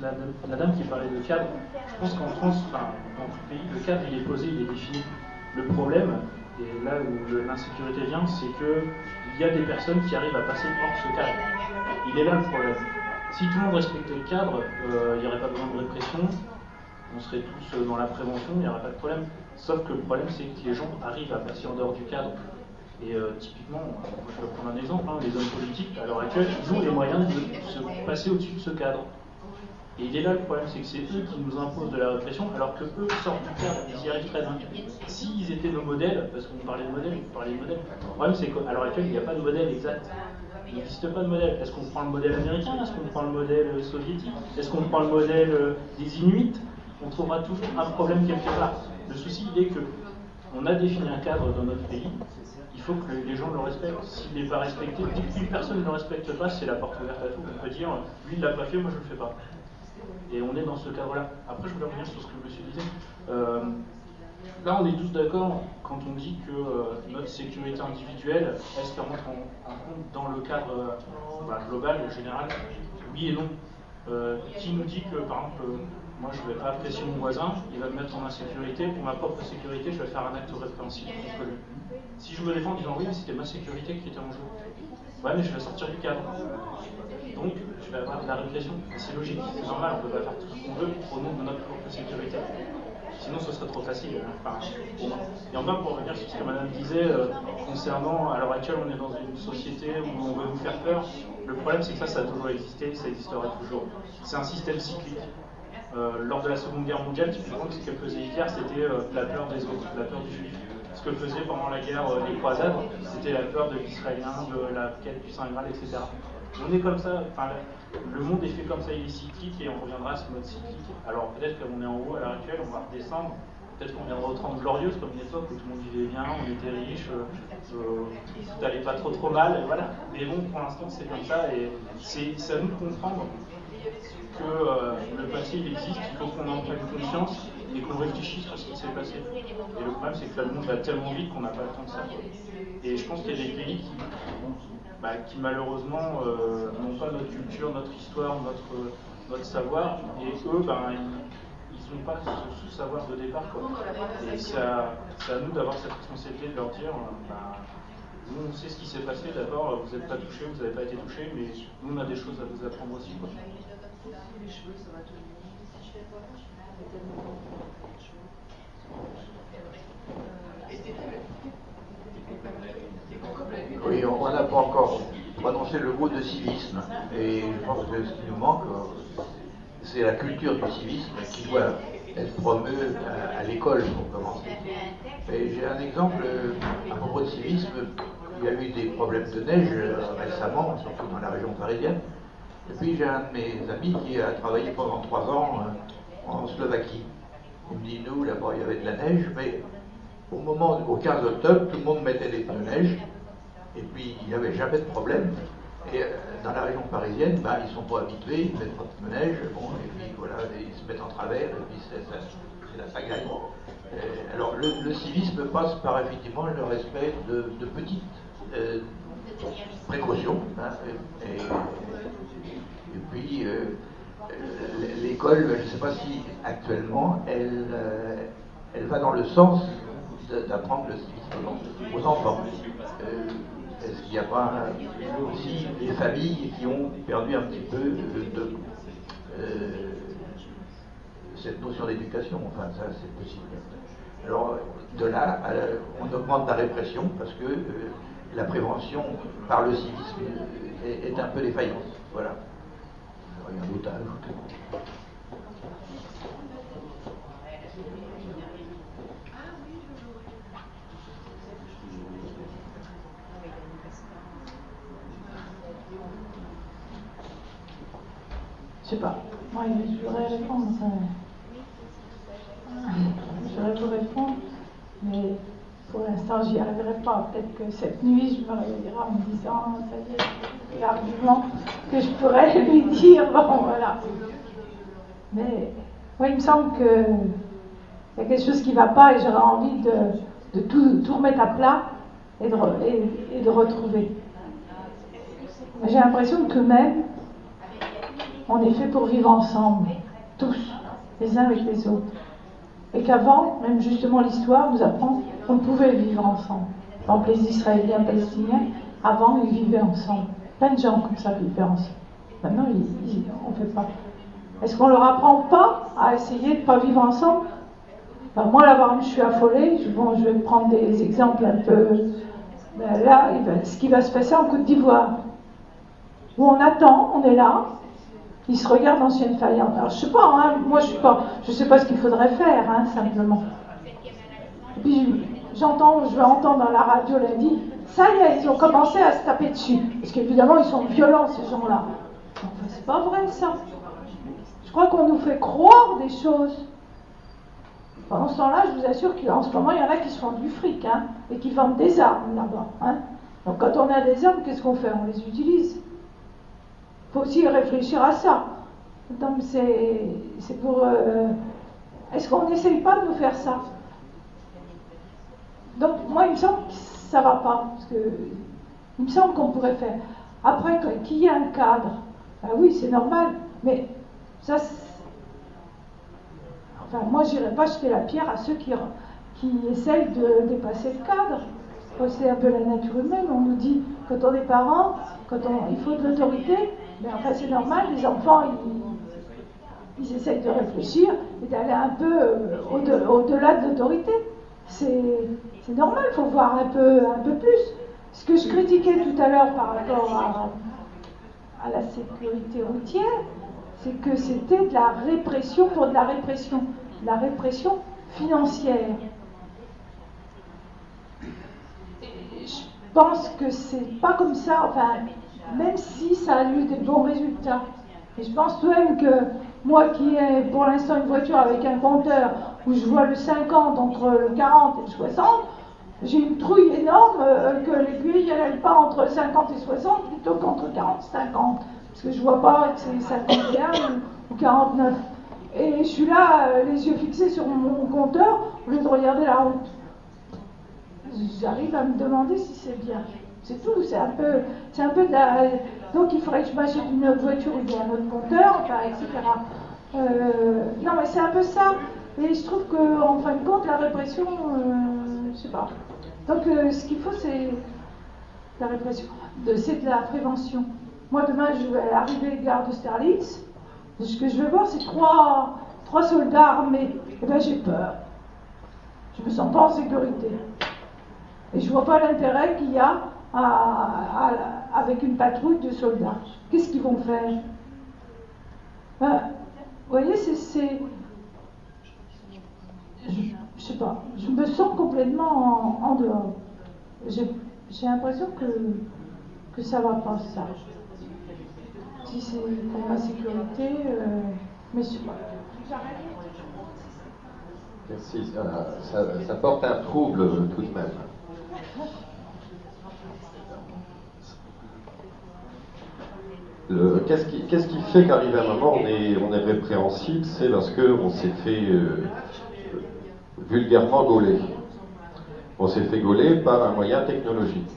la, dame qui parlait de cadre. Je pense qu'en France, enfin, dans tout pays, le cadre il est posé, il est défini. Le problème, et là où l'insécurité vient, c'est qu'il y a des personnes qui arrivent à passer hors ce cadre. Il est là le problème. Si tout le monde respectait le cadre, euh, il n'y aurait pas besoin de répression, on serait tous euh, dans la prévention, il n'y aurait pas de problème. Sauf que le problème, c'est que les gens arrivent à passer en dehors du cadre. Et euh, typiquement, je peux prendre un exemple, hein, les hommes politiques, à l'heure actuelle, ils ont les moyens de se passer au-dessus de ce cadre. Et il est là le problème, c'est que c'est eux qui nous imposent de la répression, alors que eux sortent du cadre, ils y arrivent très bien. S'ils étaient nos modèles, parce qu'on parlait de modèles, on parlait de modèles, le problème c'est qu'à l'heure actuelle, il n'y a pas de modèle exact. Il n'existe pas de modèle. Est-ce qu'on prend le modèle américain? Est-ce qu'on prend le modèle soviétique? Est-ce qu'on prend le modèle euh, des Inuits? On trouvera toujours un problème quelque part. Le souci, il est que on a défini un cadre dans notre pays, il faut que les gens le respectent. S'il n'est pas respecté, si personne ne le respecte pas, c'est la porte ouverte à tout. On peut dire, lui il l'a pas fait, moi je ne le fais pas. Et on est dans ce cadre-là. Après, je voulais revenir sur ce que monsieur disait. Euh, là, on est tous d'accord quand on dit que euh, notre sécurité individuelle, est-ce qu'elle rentre en, compte dans le cadre euh, bah, global, général Oui et non. qui nous dit que, par exemple, moi je ne vais pas apprécier mon voisin, il va me mettre en insécurité, pour ma propre sécurité, je vais faire un acte répréhensible contre lui. Si je me défends en disant oui, mais c'était ma sécurité qui était en jeu, ouais, mais je vais sortir du cadre. Donc, je vais avoir de la répression. C'est logique, c'est normal, on ne peut pas faire tout ce qu'on veut au nom de notre propre sécurité. Sinon, ce serait trop facile. Hein. et enfin, pour revenir sur ce que madame disait, euh, concernant, à l'heure actuelle, on est dans une société où on veut vous faire peur. Le problème, c'est que ça, ça a toujours existé, ça existera toujours. C'est un système cyclique. Euh, lors de la Seconde Guerre mondiale, typiquement, ce que faisait Hitler, c'était euh, la peur des autres, la peur du juif. Ce que faisait pendant la guerre des croisades, c'était la peur de l'Israélien, de la quête du Saint Graal, etc. On est comme ça, enfin, le monde est fait comme ça, il est cyclique et on reviendra à ce mode cyclique. Alors peut-être qu'on est en haut à l'heure actuelle, on va redescendre, peut-être qu'on viendra aux 30 glorieuses comme une époque où tout le monde vivait bien, on était riche, euh, euh, tout allait pas trop trop mal, voilà. Mais bon, pour l'instant c'est comme ça et c'est à nous de comprendre que euh, le passé il existe, il faut qu'on en prenne conscience et qu'on réfléchisse sur ce qui s'est passé. Et le problème c'est que le monde va tellement vite qu'on n'a pas le temps de ça. Et je pense qu'il y a des pays qui, bah, malheureusement euh, n'ont pas notre culture, notre histoire, notre, notre savoir, et eux, ben, ils n'ont pas ce, savoir de départ. Et c'est à, nous d'avoir cette responsabilité de leur dire, ben, nous on sait ce qui s'est passé, d'abord, vous n'êtes pas touché, vous n'avez pas été touché, mais nous on a des choses à vous apprendre aussi. Oui, on n'a pas encore prononcé le mot de civisme. Et je pense que ce qui nous manque, c'est la culture du civisme qui doit être promue à, l'école pour commencer. J'ai un exemple à propos de civisme. Il y a eu des problèmes de neige récemment, surtout dans la région parisienne. Et puis j'ai un de mes amis qui a travaillé pendant trois ans euh, en Slovaquie. Il me dit, nous, là-bas, il y avait de la neige, mais au moment, au 15 octobre, tout le monde mettait des pneus neige, et puis il n'y avait jamais de problème. Et euh, dans la région parisienne, ben, ils ne sont pas habitués, ils mettent pas de pneus neige, bon, et puis voilà, ils se mettent en travers, et puis c'est la pagaille. Euh, alors le, civisme passe par effectivement le respect de, petites précautions. Hein, puis l'école, je ne sais pas si actuellement elle, elle va dans le sens d'apprendre le civisme aux enfants. Est-ce qu'il n'y a pas aussi des familles qui ont perdu un petit peu cette notion d'éducation? Enfin, ça, c'est possible. Alors, de là, on augmente la répression parce que la prévention par le civisme est, un peu défaillante. Voilà. Rien d'autre à ajouter. Je sais pas. Moi, je voudrais répondre. Je voudrais vous répondre, mais pour l'instant, j'y arriverai pas. Peut-être que cette nuit, je me réveillerai en me disant, ça y est, l'argument que je pourrais lui dire. Bon, voilà. Mais moi, il me semble qu'il y a quelque chose qui ne va pas et j'aurais envie de, tout, tout, remettre à plat et de, et, de retrouver. J'ai l'impression que même, on est fait pour vivre ensemble, tous, les uns avec les autres. Et qu'avant, même justement l'histoire nous apprend qu'on pouvait vivre ensemble. Exemple, les Israéliens palestiniens, avant, ils vivaient ensemble. Plein de gens comme ça vivaient ensemble. Maintenant, on ne fait pas. Est-ce qu'on leur apprend pas à essayer de ne pas vivre ensemble? Ben, Moi, là, je suis affolée. Je vais prendre des exemples un peu. Ben, là, ce qui va se passer en Côte d'Ivoire, où on attend, on est là, ils se regardent ancienne faillante. Alors, je sais pas, hein, moi, je ne sais pas ce qu'il faudrait faire, hein, simplement. Puis, j'entends, je vais entendre dans la radio lundi, ça y est, ils ont commencé à se taper dessus. Parce qu'évidemment, ils sont violents, ces gens-là. Enfin, c'est pas vrai, ça. Je crois qu'on nous fait croire des choses. Pendant ce temps-là, je vous assure qu'en ce moment, il y en a qui se font du fric, hein, et qui vendent des armes là-bas. Hein. Donc, quand on a des armes, qu'est-ce qu'on fait? On les utilise faut aussi réfléchir à ça. Donc c'est pour... Euh, est-ce qu'on n'essaye pas de nous faire ça? Donc moi, il me semble que ça ne va pas. Parce que, il me semble qu'on pourrait faire. Après, qu'il y ait un cadre, ben oui, c'est normal. Mais ça... Enfin, moi, je n'irai pas jeter la pierre à ceux qui, qui essayent de dépasser le cadre. C'est un peu la nature humaine. On nous dit, quand on est parent, quand on, il faut de l'autorité, mais enfin, c'est normal, les enfants, ils, ils, essayent de réfléchir et d'aller un peu euh, au-delà de l'autorité. C'est normal, il faut voir un peu, un peu plus. Ce que je critiquais tout à l'heure par rapport à, la sécurité routière, c'est que c'était de la répression pour de la répression, de la répression financière. je pense que c'est pas comme ça, enfin, même si ça a eu des bons résultats. Et je pense tout même que moi qui ai pour l'instant une voiture avec un compteur où je vois le 50 entre le 40 et le 60, j'ai une trouille énorme euh, que l'aiguille n'aille pas entre 50 et 60 plutôt qu'entre 40 et 50. Parce que je vois pas que c'est 51 ou 49. Et je suis là, euh, les yeux fixés sur mon compteur, au lieu de regarder la route. J'arrive à me demander si c'est bien. C'est tout, c'est un peu, c'est un peu de la... Donc il faudrait que je m'achète une autre voiture ou un autre compteur, etc. Euh, non, mais c'est un peu ça. Et je trouve qu'en fin de compte, la répression, euh, je sais pas. Donc euh, ce qu'il faut, c'est la répression. C'est de la prévention. Moi, demain, je vais arriver gare de Sterlitz. Ce que je vais voir, c'est trois, trois soldats armés. Eh bien, j'ai peur. Je me sens pas en sécurité. Et je vois pas l'intérêt qu'il y a avec une patrouille de soldats. Qu'est-ce qu'ils vont faire? Ben, Vous voyez, c'est. Je, ne sais pas, je me sens complètement en, dehors. J'ai l'impression que, que ça va pas, ça. Si c'est pour ma sécurité, euh, mais je sais pas. Merci. Ça, ça, porte un trouble tout de même. Qu'est-ce qui, fait qu'arrivé à un moment on est, on est répréhensible? C'est parce qu'on s'est fait euh, vulgairement gauler. On s'est fait gauler par un moyen technologique,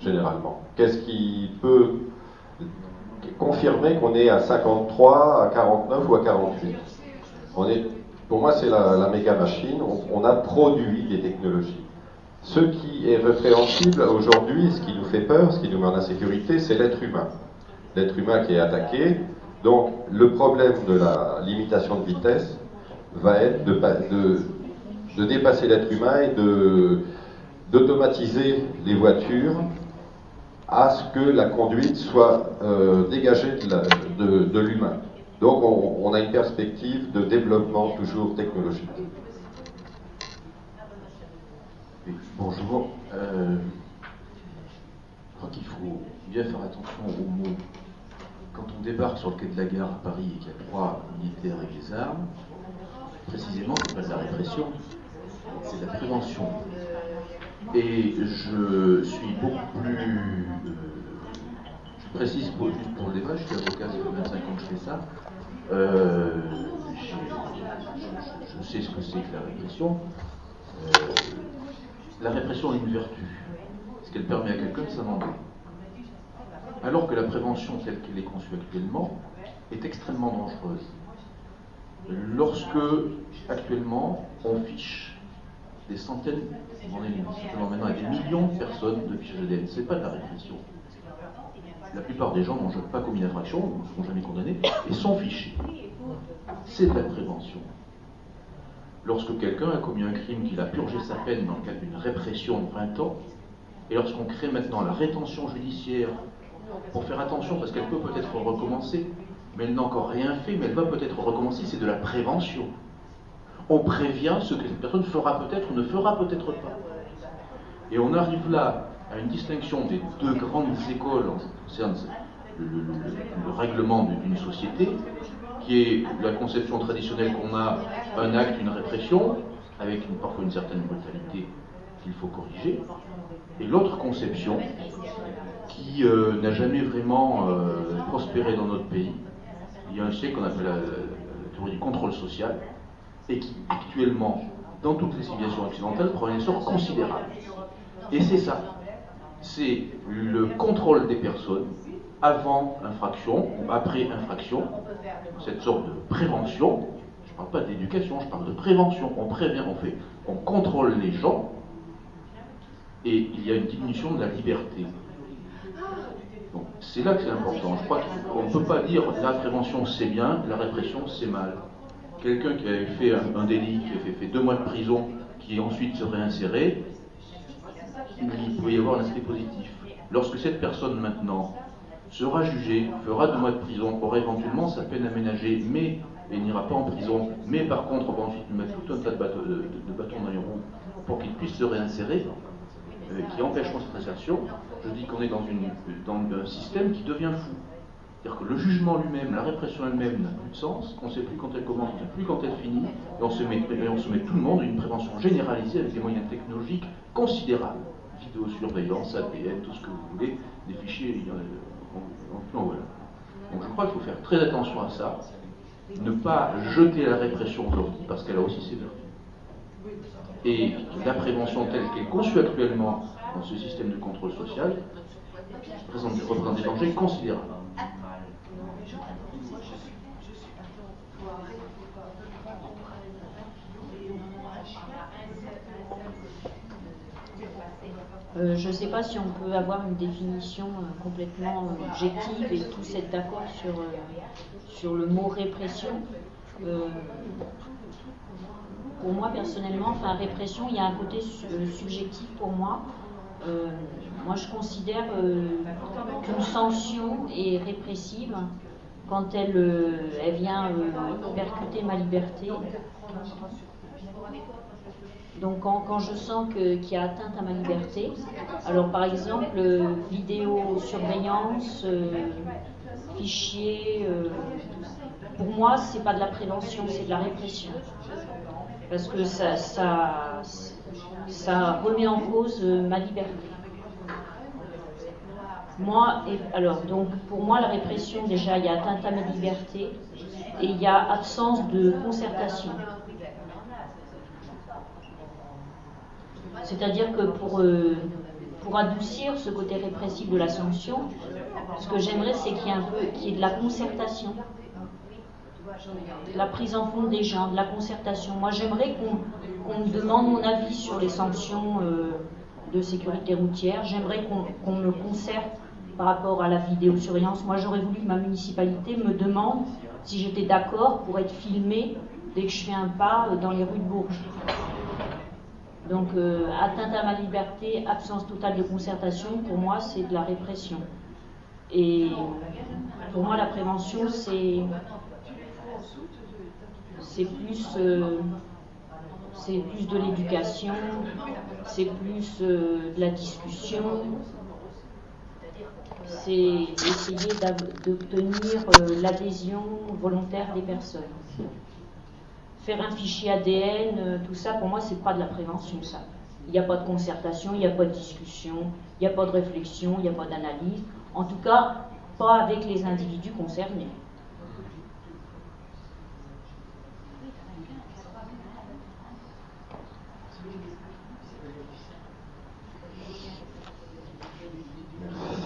généralement. Qu'est-ce qui peut confirmer qu'on est à 53, à 49 ou à 48 on est, Pour moi, c'est la, méga machine. On, a produit des technologies. Ce qui est répréhensible aujourd'hui, ce qui nous fait peur, ce qui nous met en insécurité, c'est l'être humain. L'être humain qui est attaqué. Donc le problème de la limitation de vitesse va être de, de, de dépasser l'être humain et d'automatiser les voitures à ce que la conduite soit euh, dégagée de l'humain. Donc on, a une perspective de développement toujours technologique. bonjour. Euh, je crois qu'il faut bien faire attention aux mots. Quand on débarque sur le quai de la gare à Paris et qu'il y a trois militaires avec des armes, précisément, ce n'est pas de la répression, c'est la prévention. Et je suis beaucoup plus. Euh, je précise pour, juste pour le débat, je suis avocat, ça fait 25 ans que je fais ça. Euh, je, sais ce que c'est que la répression. Euh, la répression est une vertu, ce qu'elle permet à quelqu'un de s'amender. Alors que la prévention telle qu'elle est conçue actuellement est extrêmement dangereuse. Lorsque, actuellement, on fiche des centaines, est maintenant à des millions de personnes de fiches ADN, ce n'est pas de la répression. La plupart des gens n'ont pas commis d'infraction, ne sont jamais condamnés, et sont fichés. C'est de la prévention. Lorsque quelqu'un a commis un crime, qu'il a purgé sa peine dans le cadre d'une répression de 20 ans, et lorsqu'on crée maintenant la rétention judiciaire pour faire attention, parce qu'elle peut peut-être recommencer, mais elle n'a encore rien fait, mais elle va peut-être recommencer, c'est de la prévention. On prévient ce que cette personne fera peut-être ou ne fera peut-être pas. Et on arrive là à une distinction des deux grandes écoles en ce qui concerne le, règlement d'une société, qui est la conception traditionnelle qu'on a un acte, une répression, avec parfois une certaine brutalité qu'il faut corriger, et l'autre conception qui euh, n'a jamais vraiment euh, prospéré dans notre pays. Il y a un siècle qu'on appelle la, la, théorie du contrôle social, et qui actuellement, dans toutes les civilisations occidentales, prend un essor considérable. Et c'est ça c'est le contrôle des personnes avant infraction ou après infraction, cette sorte de prévention. Je ne parle pas d'éducation, je parle de prévention. On prévient, on fait, on contrôle les gens et il y a une diminution de la liberté. C'est là que c'est important. Je crois qu'on ne peut pas dire la prévention c'est bien, la répression c'est mal. Quelqu'un qui avait fait un, délit, qui avait fait deux mois de prison, qui ensuite se réinsérait, il peut y avoir un aspect positif. Lorsque cette personne maintenant sera jugée, fera deux mois de prison, aura éventuellement sa peine aménagée, mais et n'ira pas en prison, mais par contre on va ensuite mettre tout un tas de, bâtons dans les roues pour qu'il puisse se réinsérer, euh, qui empêcheront cette insertion, je dis qu'on est dans un système qui devient fou. C'est-à-dire que le jugement lui-même, la répression elle-même n'a plus de sens, on ne sait plus quand elle commence, on ne sait plus quand elle finit, et on se met, et on se met tout le monde à une prévention généralisée avec des moyens technologiques considérables vidéosurveillance, ADN, tout ce que vous voulez, des fichiers, en, voilà. Donc je crois qu'il faut faire très attention à ça, ne pas jeter la répression aujourd'hui, parce qu'elle a aussi ses vertus. Et la prévention telle qu'elle est conçue actuellement dans ce système de contrôle social représente des dangers considérables. Euh, je ne sais pas si on peut avoir une définition euh, complètement euh, objective et tous être d'accord sur, sur le mot répression. pour moi personnellement, enfin répression, il y a un côté subjectif pour moi. moi, je considère qu'une sanction est répressive quand elle, elle vient percuter ma liberté donc quand, je sens qu'il y a atteinte à ma liberté, alors par exemple euh, vidéosurveillance, euh, fichier, euh, pour moi c'est pas de la prévention, c'est de la répression. Parce que ça remet en cause ma liberté. Moi, alors donc pour moi la répression déjà il y a atteinte à ma liberté et il y a absence de concertation. C'est-à-dire que pour, euh, pour adoucir ce côté répressif de la sanction, ce que j'aimerais, c'est qu'il y ait un peu qu'il y ait de la concertation, la prise en compte des gens, de la concertation. Moi, j'aimerais qu'on me demande mon avis sur les sanctions, euh, de sécurité routière. J'aimerais qu'on me concerte par rapport à la vidéosurveillance. Moi, j'aurais voulu que ma municipalité me demande si j'étais d'accord pour être filmé dès que je fais un pas dans les rues de Bourges. Donc, euh, atteinte à ma liberté, absence totale de concertation, pour moi, c'est de la répression. Et pour moi, la prévention, c'est euh, plus de l'éducation, c'est plus euh, de la discussion, c'est essayer d'obtenir euh, l'adhésion volontaire des personnes. Faire un fichier ADN, tout ça, pour moi, c'est pas de la prévention, ça. Il n'y a pas de concertation, il n'y a pas de discussion, il n'y a pas de réflexion, il n'y a pas d'analyse. En tout cas, pas avec les individus concernés.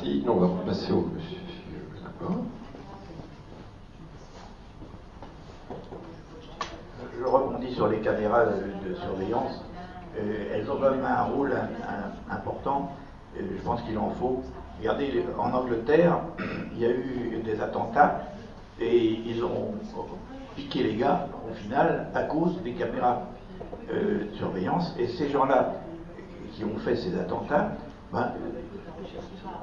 On va au monsieur. Je rebondis sur les caméras de, surveillance. Euh, elles ont quand même un rôle important. je pense qu'il en faut. Regardez, en Angleterre, il y a eu des attentats et ils ont piqué les gars, au final, à cause des caméras euh, de surveillance. Et ces gens-là qui ont fait ces attentats, ben,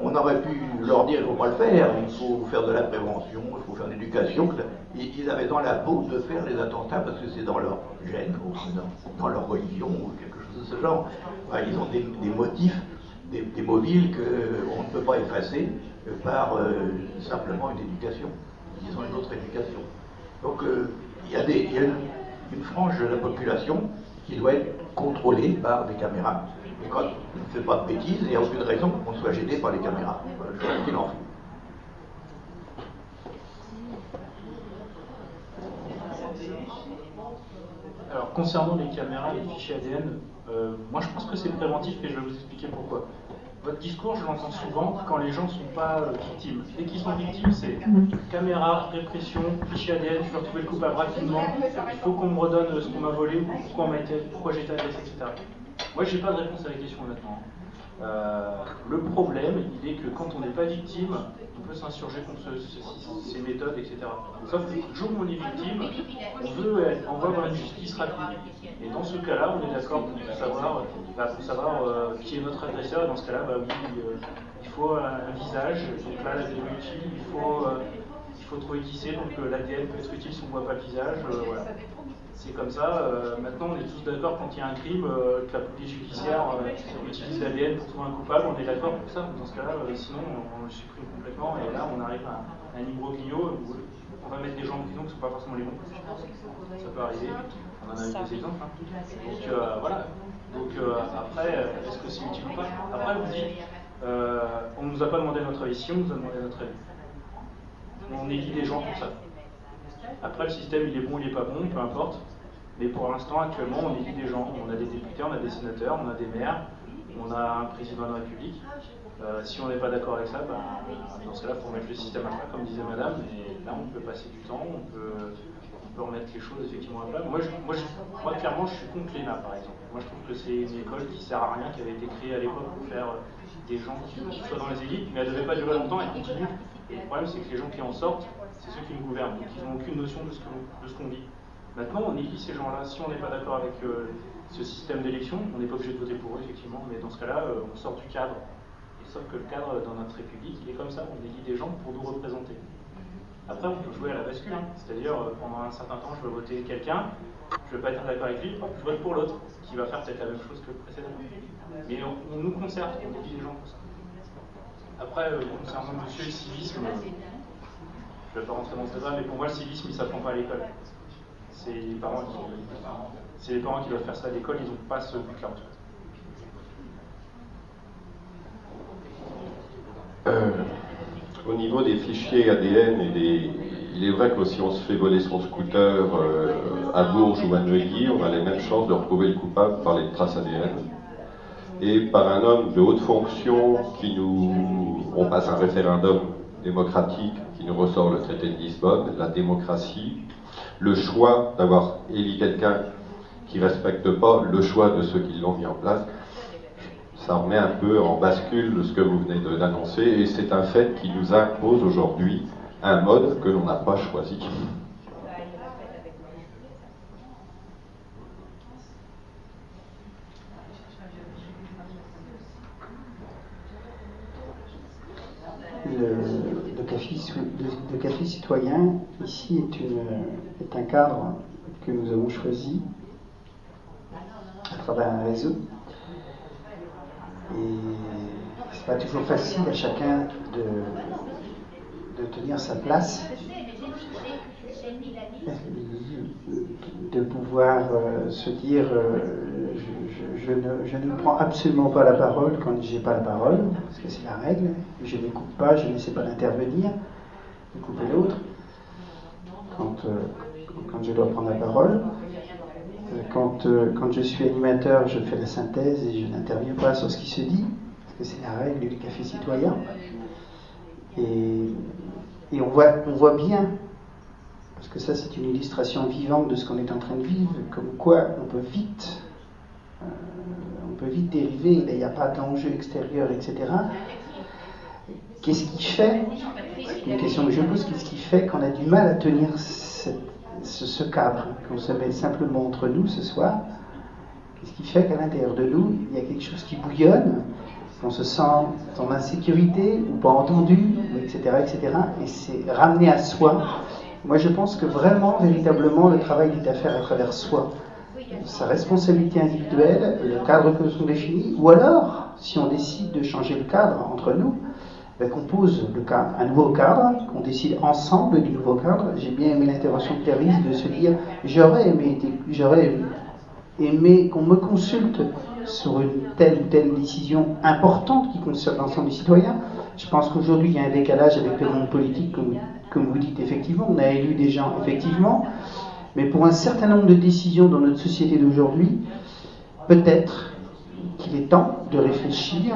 on aurait pu leur dire qu'il ne faut pas le faire, il faut faire de la prévention, il faut faire de l'éducation. Ils avaient dans la peau de faire les attentats parce que c'est dans leur gène, dans, leur religion, ou quelque chose de ce genre. ils ont des, motifs, des, mobiles qu'on ne peut pas effacer par euh, simplement une éducation. Ils ont une autre éducation. Donc euh, il y a, une frange de la population qui doit être contrôlée par des caméras. Et quand on ne fait pas de bêtises, il n'y a aucune raison qu'on soit gêné par les caméras. Je crois qu'il en faut. Alors, concernant les caméras et les fichiers ADN, euh, moi je pense que c'est préventif et je vais vous expliquer pourquoi. Votre discours, je l'entends souvent quand les gens ne sont pas euh, victimes. Dès qu'ils sont victimes, c'est caméra, répression, fichier ADN, je veux retrouver le coupable rapidement, il faut qu'on me redonne ce qu'on m'a volé, pourquoi, agressé, etc. Moi, j'ai pas de réponse à la question honnêtement. Euh, le problème, il est que quand on n'est pas victime, on peut s'insurger contre ces méthodes, etc. Sauf que le jour où on est victime, on veut, on veut avoir une justice rapide. Et dans ce cas-là, on est d'accord pour savoir, bah, pour savoir euh, qui est notre agresseur. Et dans ce cas-là, bah, oui, euh, il faut un, visage. Donc là, la vidéo utile, il faut, il faut. Donc l'ADN peut être utile si on ne voit pas le visage. voilà c'est comme ça. Euh, maintenant, on est tous d'accord quand il y a un crime, euh, que la police judiciaire euh, utilise l'ADN pour trouver un coupable, on est d'accord pour ça. Dans ce cas-là, sinon, on, le supprime complètement et là, on arrive à, un imbroglio où on va mettre des gens en prison qui ne sont pas forcément les bons. Ça peut arriver. On en a eu des exemples. Hein. Donc voilà. Donc après, est-ce que c'est utile ou pas? Après, vous dites, on ne nous a pas demandé notre avis. Si on nous a demandé notre avis, on élit des gens pour ça. Après, le système, il est bon, il n'est pas bon, peu importe. Mais pour l'instant, actuellement, on élit des gens. On a des députés, on a des sénateurs, on a des maires, on a un président de la République. Euh, si on n'est pas d'accord avec ça, ben, dans ce cas-là, il faut remettre le système à plat, comme disait madame. Et là, on peut passer du temps, on peut, remettre les choses effectivement à plat. Moi, moi, moi, clairement, je suis contre l'ENA, par exemple. Moi, je trouve que c'est une école qui sert à rien, qui avait été créée à l'époque pour faire des gens qui, soient dans les élites, mais elle ne devait pas durer longtemps, elle continue. Et le problème, c'est que les gens qui en sortent, c'est ceux qui nous gouvernent, donc ils n'ont aucune notion de ce qu'on dit. Maintenant, on élit ces gens-là. Si on n'est pas d'accord avec euh, ce système d'élection, on n'est pas obligé de voter pour eux, effectivement, mais dans ce cas-là, euh, on sort du cadre. Sauf que le cadre dans notre République, il est comme ça, on élit des gens pour nous représenter. Après, on peut jouer à la bascule, c'est-à-dire euh, pendant un certain temps, je veux voter quelqu'un, je ne veux pas être d'accord avec lui, je vote pour l'autre, qui va faire peut-être la même chose que le précédent. Mais on, nous concerte, on élit des gens pour ça. Après, concernant monsieur le civisme, je ne vais pas rentrer dans ce débat, mais pour moi, le civisme, il ne s'apprend pas à l'école. C'est les parents qui, doivent faire ça. À l'école, ils n'ont pas ce but-là. Euh, au niveau des fichiers ADN et des, il est vrai que si on se fait voler son scooter euh, à Bourges ou à Neuilly, on a les mêmes chances de retrouver le coupable par les traces ADN et par un homme de haute fonction qui nous, on passe un référendum démocratique qui nous ressort le traité de Lisbonne, la démocratie, le choix d'avoir élu quelqu'un qui ne respecte pas le choix de ceux qui l'ont mis en place. ça remet un peu en bascule ce que vous venez d'annoncer, et c'est un fait qui nous impose aujourd'hui un mode que l'on n'a pas choisi. Le, café, citoyen, ici, est, une, est un cadre que nous avons choisi à travers un réseau. Et c'est pas toujours facile à chacun de, de tenir sa place, de pouvoir euh, se dire euh, je, ne, prends absolument pas la parole quand j'ai pas la parole, parce que c'est la règle, je n'écoute pas, je n'essaie pas d'intervenir, de couper l'autre. Quand, euh, quand je dois prendre la parole, quand, quand je suis animateur, je fais la synthèse et je n'interviens pas sur ce qui se dit c'est la règle du café citoyen. Et, on, voit, bien, parce que ça c'est une illustration vivante de ce qu'on est en train de vivre, comme quoi on peut vite, euh, on peut vite dériver, il n'y a pas d'enjeu extérieur, etc. Qu'est-ce qui fait, une question que je pose, qu'est-ce qui fait qu'on a du mal à tenir ce, cadre, qu'on se met simplement entre nous ce soir? Qu'est-ce qui fait qu'à l'intérieur de nous, il y a quelque chose qui bouillonne on se sent en insécurité ou pas entendu, etc., etc. Et c'est ramener à soi? Moi, je pense que vraiment, véritablement, le travail est à faire à travers soi. Sa responsabilité individuelle, le cadre que nous avons défini, ou alors, si on décide de changer le cadre entre nous, ben, qu'on pose un nouveau cadre, qu'on décide ensemble du nouveau cadre. J'ai bien aimé l'intervention de Thérèse de se dire j'aurais aimé, j'aurais aimé qu'on me consulte sur une telle ou telle décision importante qui concerne l'ensemble des citoyens. Je pense qu'aujourd'hui, il y a un décalage avec le monde politique, comme, vous dites effectivement. On a élu des gens, effectivement. Mais pour un certain nombre de décisions dans notre société d'aujourd'hui, peut-être qu'il est temps de réfléchir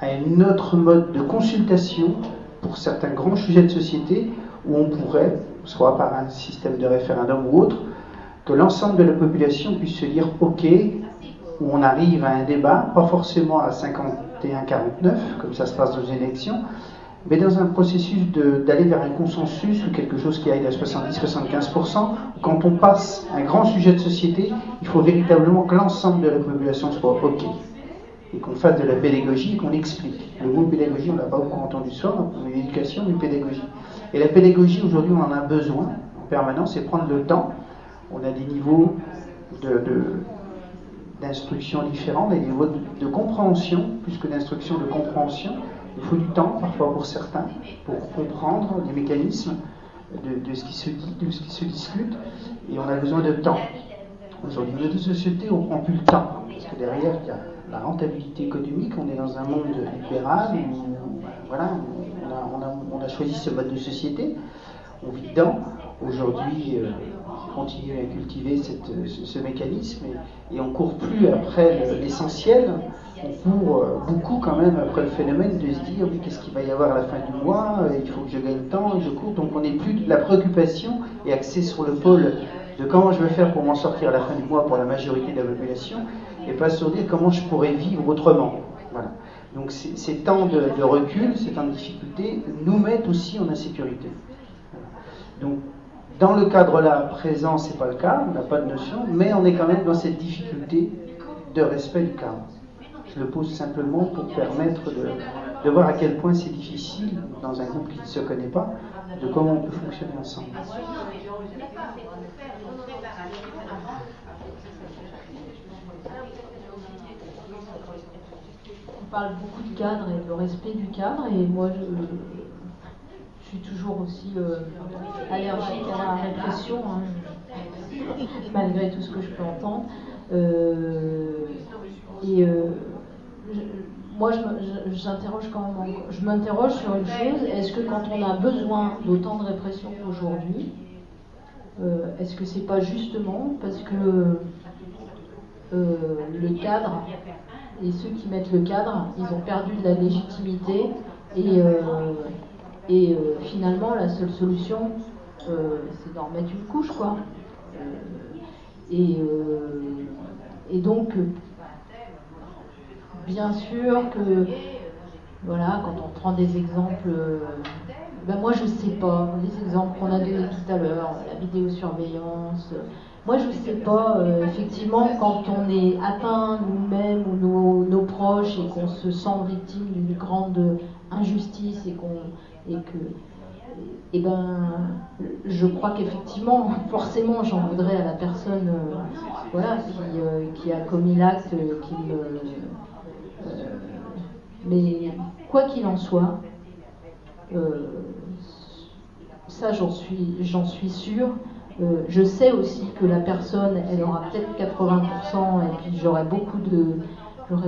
à un autre mode de consultation pour certains grands sujets de société où on pourrait, soit par un système de référendum ou autre, que l'ensemble de la population puisse se dire OK, où on arrive à un débat, pas forcément à 51-49, comme ça se passe dans une élection, mais dans un processus d'aller vers un consensus ou quelque chose qui aille à 70-75%. Quand on passe un grand sujet de société, il faut véritablement que l'ensemble de la population soit OK. Et qu'on fasse de la pédagogie, qu'on explique. Le mot pédagogie, on l'a pas beaucoup entendu ce soir, l'éducation, une pédagogie. Et la pédagogie, aujourd'hui, on en a besoin en permanence, c'est prendre le temps on a des niveaux d'instruction de, différents, des niveaux de, compréhension, plus que d'instruction, de compréhension. Il faut du temps, parfois pour certains, pour comprendre les mécanismes de, ce qui se dit, de ce qui se discute, et on a besoin de temps. Aujourd'hui, notre société, on prend plus le temps, parce que derrière, il y a la rentabilité économique, on est dans un monde libéral où, voilà, on a, choisi ce mode de société, on vit dedans. Aujourd'hui, euh, continuer à cultiver ce, mécanisme et, on on court plus après l'essentiel, on court euh, beaucoup quand même après le phénomène de se dire mais qu'est-ce qu'il va y avoir à la fin du mois, euh, il faut que je gagne temps, je cours, donc on n'est plus la préoccupation est axée sur le pôle de comment je vais faire pour m'en sortir à la fin du mois pour la majorité de la population et pas sur dire comment je pourrais vivre autrement. Voilà. Donc ces temps de, recul, ces temps de difficulté nous mettent aussi en insécurité. Donc dans le cadre-là présent, c'est pas le cas, on n'a pas de notion, mais on est quand même dans cette difficulté de respect du cadre. Je le pose simplement pour permettre de, voir à quel point c'est difficile, dans un groupe qui ne se connaît pas, de comment on peut fonctionner ensemble. On parle beaucoup de cadre et de respect du cadre, et moi je, suis toujours aussi euh, allergique à la répression, hein, malgré tout ce que je peux entendre. Euh, et euh, moi, j'interroge quand même, je m'interroge sur une chose est-ce que quand on a besoin d'autant de répression qu'aujourd'hui, est-ce que c'est pas justement parce que le cadre et ceux qui mettent le cadre, ils ont perdu de la légitimité et et euh, finalement, la seule solution, euh, c'est d'en mettre une couche, quoi. Euh, et, donc, bien sûr que, voilà, quand on prend des exemples, ben moi je sais pas, les exemples qu'on a donnés tout à l'heure, la vidéosurveillance, moi, je sais pas, euh, effectivement, quand on est atteint nous-mêmes ou nos, proches et qu'on se sent victime d'une grande injustice et, qu'on, et que, eh ben, je crois qu'effectivement, forcément, j'en voudrais à la personne euh, voilà, euh, qui, a commis l'acte, qui. Mais quoi qu'il en soit, ça j'en suis, j'en suis euh, je sais aussi que la personne, elle aura peut-être 80% et puis j'aurai beaucoup de,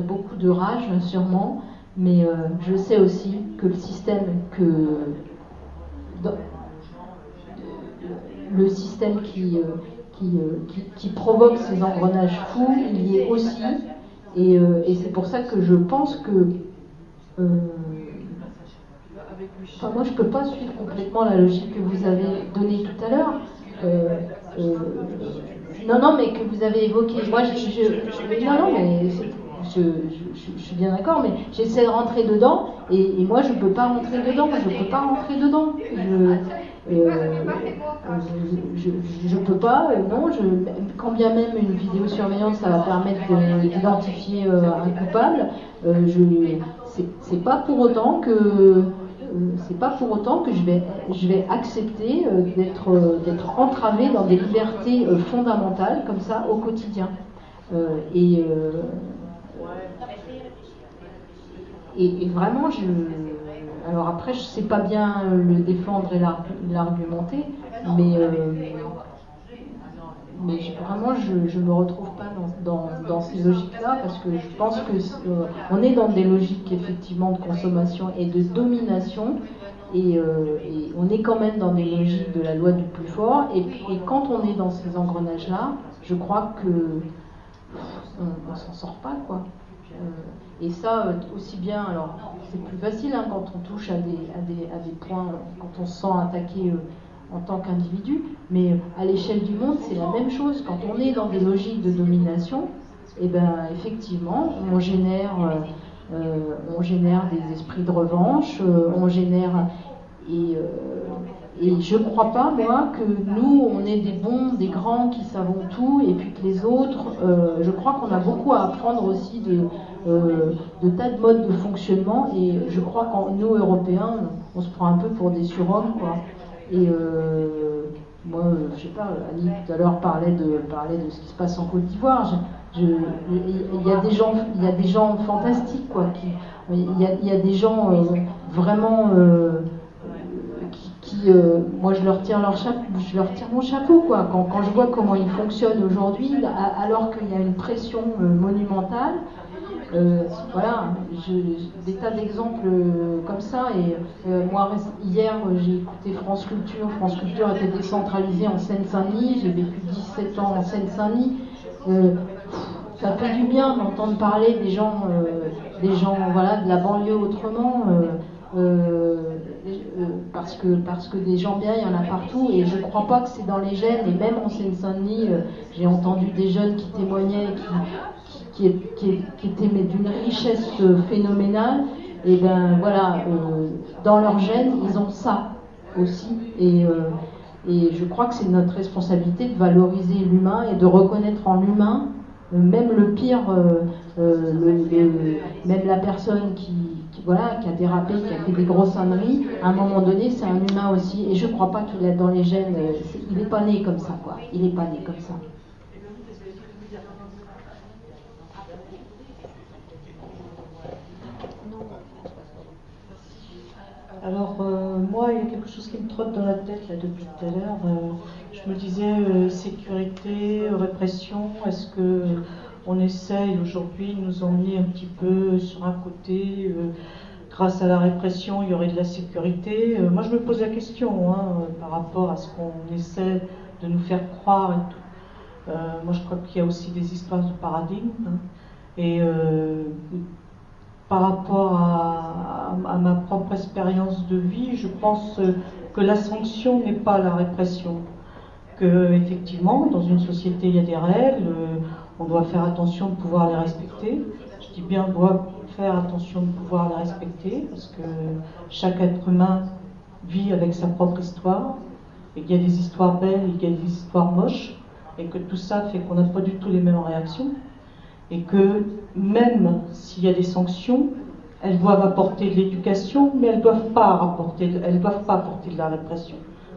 beaucoup de rage sûrement, mais euh, je sais aussi que le système que le système qui, euh, qui, qui, provoque ces engrenages fous, il y est aussi, et, et c'est pour ça que je pense que Enfin, moi, je ne peux pas suivre complètement la logique que vous avez donnée tout à l'heure. Euh, euh, non, non, mais que vous avez évoqué. Moi, je, je, non, non, mais je, je, suis bien d'accord, mais j'essaie de rentrer dedans, et, moi, je ne peux pas rentrer dedans. Je ne peux pas rentrer dedans. Je, euh, peux pas, non. Je, quand bien même une vidéosurveillance, ça va permettre d'identifier un coupable, je, c'est pas pour autant que euh, c'est pas pour autant que je vais, je vais accepter euh, d'être, euh, d'être entravé dans des libertés fondamentales comme ça au quotidien. et, et, vraiment, je, alors après, je sais pas bien le défendre et l'argumenter, mais mais vraiment, je ne me retrouve pas dans, dans, ces logiques-là parce que je pense que euh, on est dans des logiques effectivement de consommation et de domination et, euh, on est quand même dans des logiques de la loi du plus fort et, et quand on est dans ces engrenages-là, je crois que on, ne s'en sort pas quoi. Euh, et ça aussi bien, alors c'est plus facile hein, quand on touche à des, à des, à des points, quand on se sent attaqué en tant qu'individu, mais à l'échelle du monde, c'est la même chose. Quand on est dans des logiques de domination, et eh ben, effectivement, on génère, euh, euh, on génère des esprits de revanche, euh, on génère. Et, et je ne crois pas, moi, que nous, on est des bons, des grands qui savons tout, et puis que les autres, je crois qu'on a beaucoup à apprendre aussi de, de tas de modes de fonctionnement, et je crois qu'en nous, Européens, on se prend un peu pour des surhommes, quoi. Et euh, moi, euh, je sais pas, Annie tout à l'heure parlait de, parlait de ce qui se passe en Côte d'Ivoire. il y a des gens, il y a des gens fantastiques, quoi. Il, y a, y a des gens euh, vraiment qui, moi, je leur tire leur chapeau, je leur tire mon chapeau, quoi. Quand, quand je vois comment ils fonctionnent aujourd'hui, alors qu'il y a une pression monumentale. Euh, voilà, des tas d'exemples euh, comme ça. Et euh, moi, hier, j'ai écouté France Culture. France Culture était décentralisée en Seine-Saint-Denis. J'ai vécu 17 ans en Seine-Saint-Denis. ça fait du bien d'entendre parler des gens, des gens, voilà, de la banlieue autrement. parce que parce que des gens bien il y en a partout et je crois pas que c'est dans les gènes et même en Seine-Saint-Denis j'ai entendu des jeunes qui témoignaient qui, qui, était d'une richesse phénoménale, et ben voilà, euh, dans leur gène, ils ont ça aussi. Et, euh, et je crois que c'est notre responsabilité de valoriser l'humain et de reconnaître en l'humain, euh, même le pire, même la personne qui, voilà, qui a dérapé, qui a fait des grosses âneries, à un moment donné, c'est un humain aussi. Et je crois pas qu'il est dans les gènes, il n'est pas né comme ça, quoi. Il n'est pas né comme ça. Alors, euh, moi, il y a quelque chose qui me trotte dans la tête là, depuis tout à l'heure. Euh, je me disais, euh, sécurité, répression, est-ce que on essaye aujourd'hui de nous emmener un petit peu sur un côté grâce à la répression, il y aurait de la sécurité? moi, je me pose la question hein, par rapport à ce qu'on essaie de nous faire croire et tout. moi, je crois qu'il y a aussi des histoires de paradigme. Hein. et par rapport à, ma propre expérience de vie, je pense que la sanction n'est pas la répression. Que effectivement, dans une société, il y a des règles, on doit faire attention de pouvoir les respecter. Je dis bien doit faire attention de pouvoir la respecter, parce que chaque être humain vit avec sa propre histoire, et qu'il y a des histoires belles et y a des histoires moches, et que tout ça fait qu'on n'a pas du tout les mêmes réactions, et que même s'il y a des sanctions, elles doivent apporter de l'éducation, mais elles ne doivent, pas apporter, doivent pas de la répression.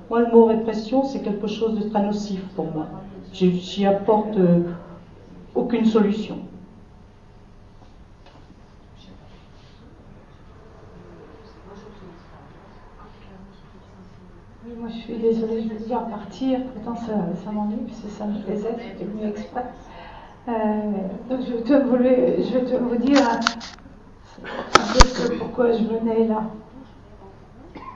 Moi, le mot répression, c'est quelque chose de très nocif pour moi. J'y apporte euh, aucune solution. Oui, moi je suis désolée, je vais devoir partir. Pourtant, ça, m'ennuie, puisque ça me plaisait, j'étais venue exprès. Euh, donc, je vais, te, je te vous dire pourquoi je venais là.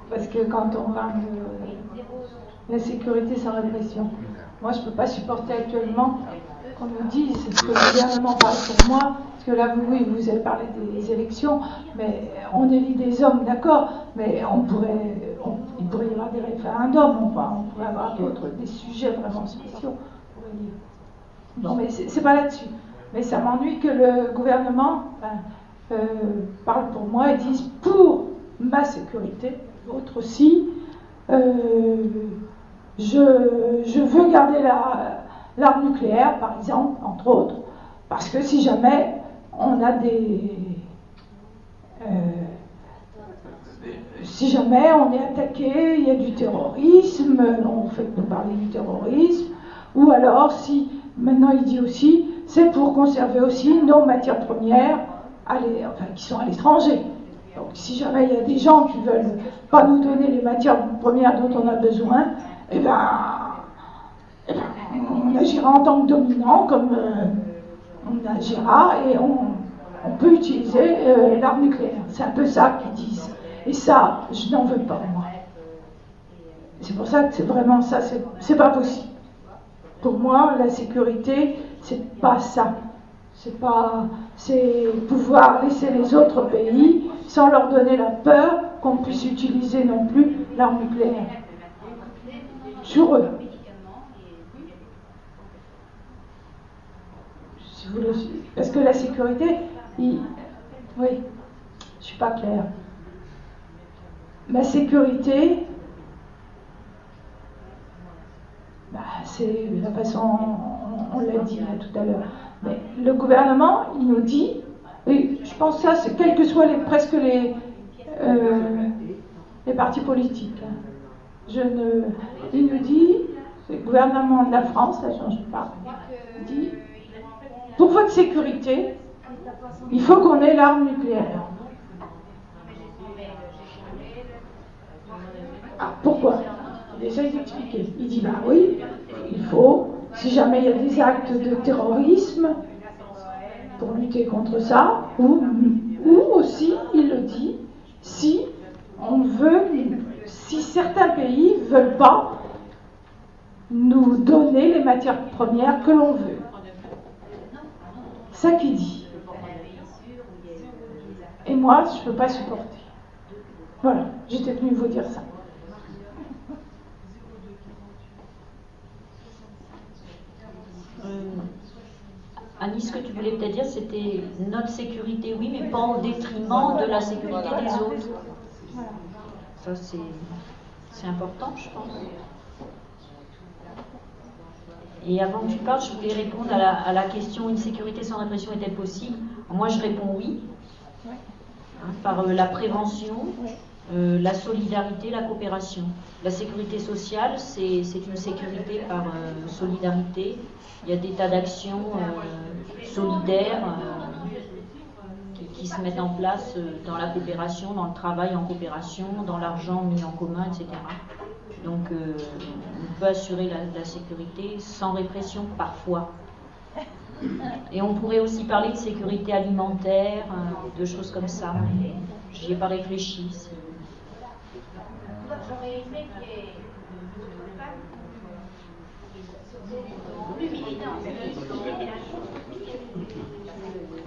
Parce que quand on parle de la sécurité sans répression, moi je ne peux pas supporter actuellement qu'on nous dise ce que le gouvernement parle pour moi, parce que là, oui, vous avez parlé des élections, mais on élit des hommes, d'accord, mais on pourrait, il pourrait y avoir des référendums, enfin, on pourrait avoir d'autres, des sujets vraiment spéciaux. Non, mais c'est pas là-dessus. Mais ça m'ennuie que le gouvernement euh, parle pour moi et dise pour ma sécurité, l'autre aussi, euh, je, veux garder l'arme nucléaire, par exemple, entre autres, parce que si jamais on a des... Euh, si jamais on est attaqué, il y a du terrorisme, on fait nous parler du terrorisme, ou alors si, maintenant il dit aussi, c'est pour conserver aussi nos matières premières qui sont à l'étranger. Donc si jamais il y a des gens qui veulent pas nous donner les matières premières dont on a besoin, eh ben, eh ben on agira en tant que dominant, comme euh, on agira, et on, peut utiliser euh, l'arme nucléaire. C'est un peu ça qu'ils disent. Et ça, je n'en veux pas, moi. C'est pour ça que c'est vraiment ça, c'est pas possible. Pour moi, la sécurité, c'est pas ça. C'est pas, c'est pouvoir laisser les autres pays sans leur donner la peur qu'on puisse utiliser non plus l'arme nucléaire sur eux. Parce que la sécurité, oui, je suis pas claire. La sécurité, bah, c'est la façon, on, l'a dit tout à l'heure, mais le gouvernement, il nous dit, et je pense ça, c'est quels que soient presque les, euh, les partis politiques. Hein. Je ne, il nous dit, le gouvernement de la France, ça change pas, dit, pour votre sécurité, il faut qu'on ait l'arme nucléaire. Ah, pourquoi? Il essaye d'expliquer. Il dit, bah oui, il faut si jamais il y a des actes de terrorisme, pour lutter contre ça, ou, ou aussi, il le dit, si on veut, si certains pays ne veulent pas nous donner les matières premières que l'on veut. Ça qui dit. Et moi, je ne peux pas supporter. Voilà, j'étais venu vous dire ça. Annie, ce que tu voulais peut-être dire, c'était notre sécurité, oui, mais pas au détriment de la sécurité des autres. Ça, c'est important, je pense. Et avant que tu parles, je voulais répondre à la, question une sécurité sans répression est-elle possible? Moi, je réponds oui, hein, par euh, la prévention, euh, la solidarité, la coopération. La sécurité sociale, c'est une sécurité par euh, solidarité. Il y a des tas d'actions euh, solidaires qui, se mettent en place dans la coopération, dans le travail en coopération, dans l'argent mis en commun, etc. Donc on peut assurer la, la sécurité sans répression parfois. Et on pourrait aussi parler de sécurité alimentaire, de choses comme ça. J'y ai pas réfléchi.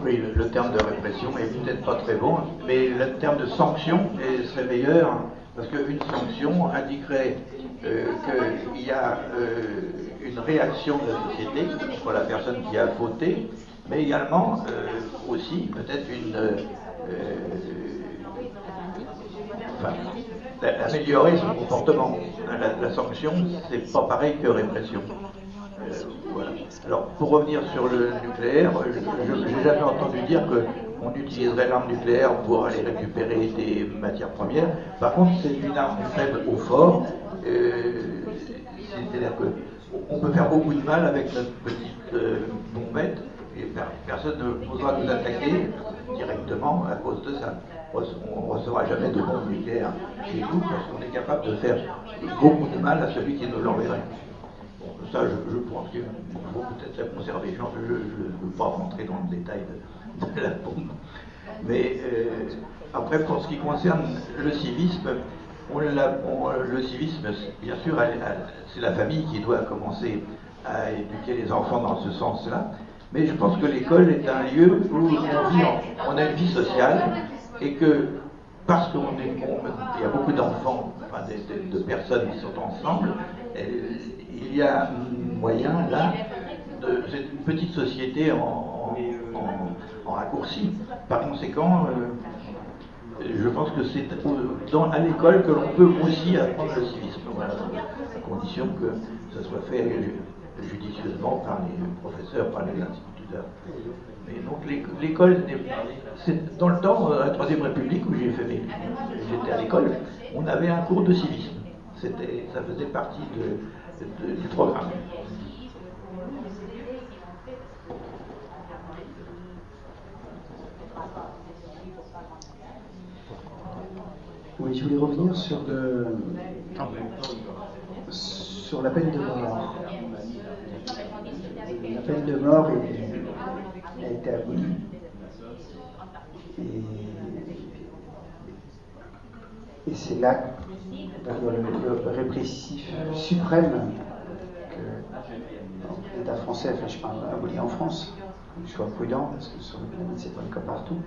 Oui, le, terme de répression est peut-être pas très bon, mais le terme de sanction serait meilleur, parce qu'une sanction indiquerait euh, qu'il y a euh, une réaction de la société contre la personne qui a voté, mais également aussi peut-être une améliorer son comportement. La, sanction, c'est pas pareil que répression. Alors, pour revenir sur le nucléaire, je n'ai jamais entendu dire qu'on utiliserait l'arme nucléaire pour aller récupérer des matières premières. Par contre, c'est une arme faible au fort. Euh, c'est-à-dire qu'on peut faire beaucoup de mal avec notre petite euh, bombette personne ne posera nous attaquer directement à cause de ça. On ne recevra jamais de bombes nucléaires chez nous parce qu'on est capable de faire beaucoup de mal à celui qui nous l'enverrait ça, je, pense qu'il faut peut-être la conserver. Je ne veux pas rentrer dans le détail de, la bombe. Mais euh, après, pour ce qui concerne le civisme, le civisme, bien sûr, c'est la famille qui doit commencer à éduquer les enfants dans ce sens-là. Mais je pense que l'école est un lieu où on, a une vie sociale et que parce qu'il y a beaucoup d'enfants, enfin, de, personnes qui sont ensemble, il y a moyen là, de, c'est une petite société en, raccourci. Par conséquent, euh, je pense que c'est dans, à l'école que l'on peut aussi apprendre le civisme, à condition que ça soit fait judicieusement par les professeurs, par les instituteurs. Mais donc l'école, c'est dans le temps, la Troisième République où j'ai fait mes, j'étais à l'école, on avait un cours de civisme. C'était, ça faisait partie du programme. Oui, je voulais revenir sur, sur la peine de mort. La peine de mort a été abolie. Et, c'est là le, répressif suprême que l'État français, enfin je parle aboli en France, je sois prudent parce que sur le c'est pas cas partout,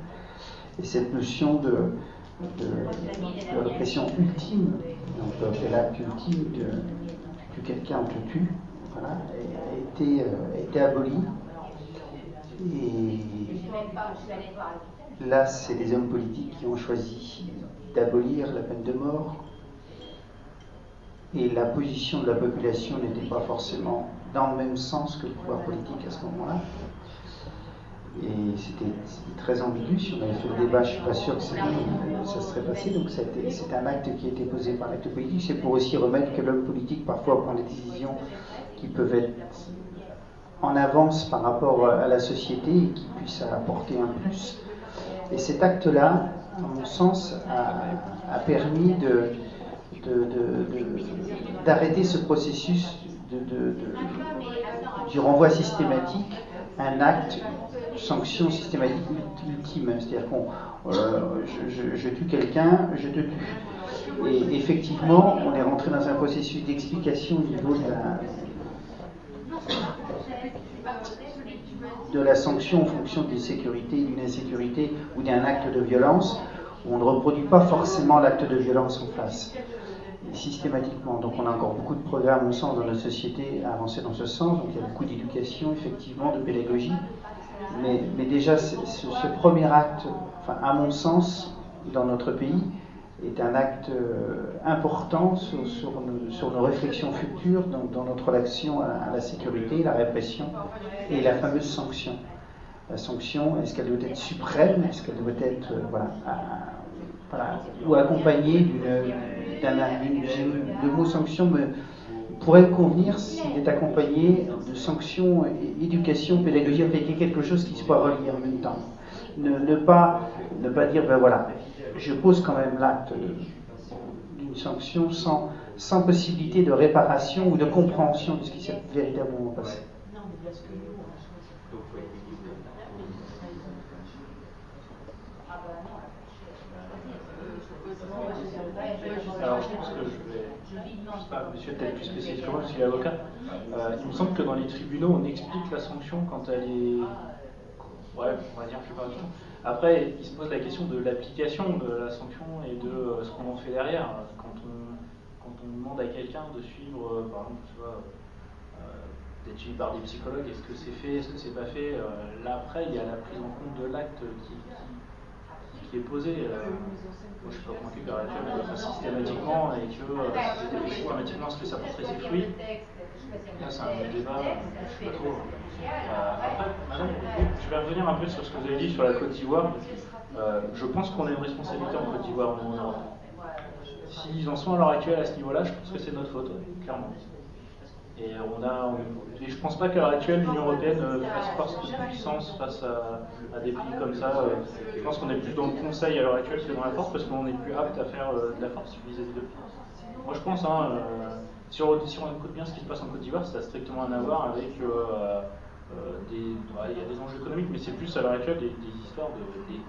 et cette notion de, de, répression ultime, donc l'acte ultime de, que quelqu'un te tue, voilà, a, été, euh, été aboli. Et là, c'est les hommes politiques qui ont choisi d'abolir la peine de mort et la position de la population n'était pas forcément dans le même sens que le pouvoir politique à ce moment-là. Et c'était très ambigu. Si on avait fait le débat, je ne suis pas sûr que ça serait passé. Donc c'est un acte qui a été posé par l'acte politique. C'est pour aussi remettre que l'homme politique parfois prend des décisions qui peuvent être en avance par rapport à la société et qui puissent apporter un plus. Et cet acte-là, à mon sens, a permis d'arrêter ce processus du renvoi systématique un acte de sanction systématique ultime. C'est-à-dire qu'on euh, je, tue quelqu'un, je te tue. Et effectivement, on est rentré dans un processus d'explication au niveau de la, de la sanction en fonction d'une sécurité, d'une insécurité ou d'un acte de violence, on ne reproduit pas forcément l'acte de violence en face systématiquement. Donc on a encore beaucoup de programmes au sens dans notre société à avancer dans ce sens. Donc il y a beaucoup d'éducation, effectivement, de pédagogie. Mais, déjà, ce, premier acte, enfin, à mon sens, dans notre pays, est un acte euh, important sur, nos, réflexions futures dans, notre relation à, la sécurité, la répression et la fameuse sanction. La sanction, est-ce qu'elle doit être suprême? Est-ce qu'elle doit être euh, voilà, ou accompagnée d'une le mot sanction me, pourrait convenir s'il est accompagné de sanctions, éducation, pédagogie, avec quelque chose qui soit relié en même temps. Ne, pas, ne pas dire, ben voilà, je pose quand même l'acte d'une sanction sans, sans possibilité de réparation ou de compréhension de ce qui s'est véritablement passé. Alors, je pense que je vais. Je sais pas, monsieur peut-être plus spécialiste que moi, parce qu'il est avocat. Euh, il me semble que dans les tribunaux, on explique la sanction quand elle est. Ouais, on va dire plus du temps. Après, il se pose la question de l'application de la sanction et de euh, ce qu'on en fait derrière. Quand on, quand on demande à quelqu'un de suivre, euh, par exemple, tu vois, d'être suivi par des psychologues. Est-ce que c'est fait, est-ce que c'est pas fait Là, après, il y a la prise en compte de l'acte qui, est posé. moi, je suis pas convaincu l'heure actuelle, on systématiquement et que systématiquement, est-ce que ça porterait ses fruits c'est un débat, je sais pas trop. après, madame, je vais revenir un peu sur ce que vous avez dit sur la Côte d'Ivoire. je pense qu'on a une responsabilité en Côte d'Ivoire, en Europe. S'ils en sont à l'heure actuelle à ce niveau-là, je pense que c'est notre faute, clairement. Et on a, et je pense pas qu'à l'heure actuelle l'Union européenne euh, fasse force de puissance face à, des pays comme ça. Euh, je pense qu'on est plus dans le conseil à l'heure actuelle que dans la force parce qu'on est plus apte à faire euh, de la force vis-à-vis de Moi je pense, hein, si, on, écoute bien ce qui se passe en Côte d'Ivoire, ça a strictement rien à voir avec des. il y a des enjeux économiques, mais c'est plus à l'heure actuelle des, histoires d'ethnie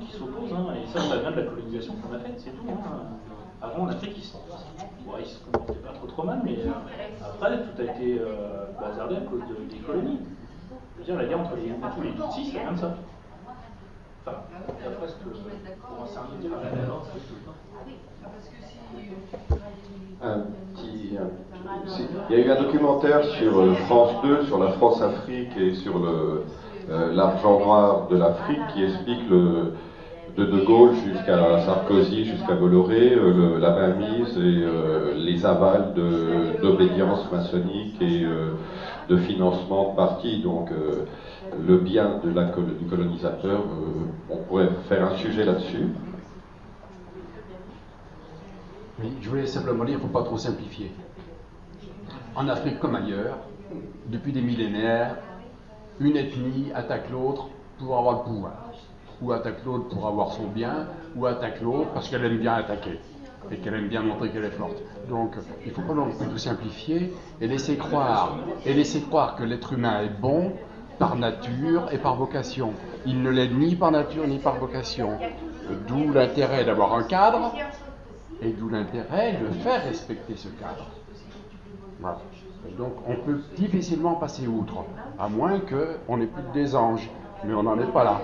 qui, s'opposent. Hein, et ça, ça vient de la colonisation qu'on a faite, c'est tout. Hein. Avant, en Afrique, ils se, se comportaient pas trop, trop mal, mais euh, après, tout a été euh, bazardé à cause des colonies. Je veux dire, la guerre entre les Hutus et les Tutsis, c'est rien de ça. Enfin, d'après ce que. Pour il y a eu un documentaire sur euh, France 2 sur la France-Afrique et sur l'argent noir de l'Afrique qui explique de De Gaulle jusqu'à Sarkozy, jusqu'à Bolloré, euh, la mainmise et euh, les avals d'obédience maçonnique et euh, de financement de partis. Donc le bien du colonisateur, on pourrait faire un sujet là-dessus. Oui, je voulais simplement dire qu'il ne faut pas trop simplifier. En Afrique comme ailleurs, depuis des millénaires, une ethnie attaque l'autre pour avoir le pouvoir ou attaque l'autre pour avoir son bien, ou attaque l'autre parce qu'elle aime bien attaquer et qu'elle aime bien montrer qu'elle est forte. Donc, il ne faut pas non plus tout simplifier et laisser croire, et laisser croire que l'être humain est bon par nature et par vocation. Il ne l'est ni par nature ni par vocation. D'où l'intérêt d'avoir un cadre et d'où l'intérêt de faire respecter ce cadre. donc, on peut difficilement passer outre, à moins qu'on n'ait plus que des anges mais on n'en est pas là.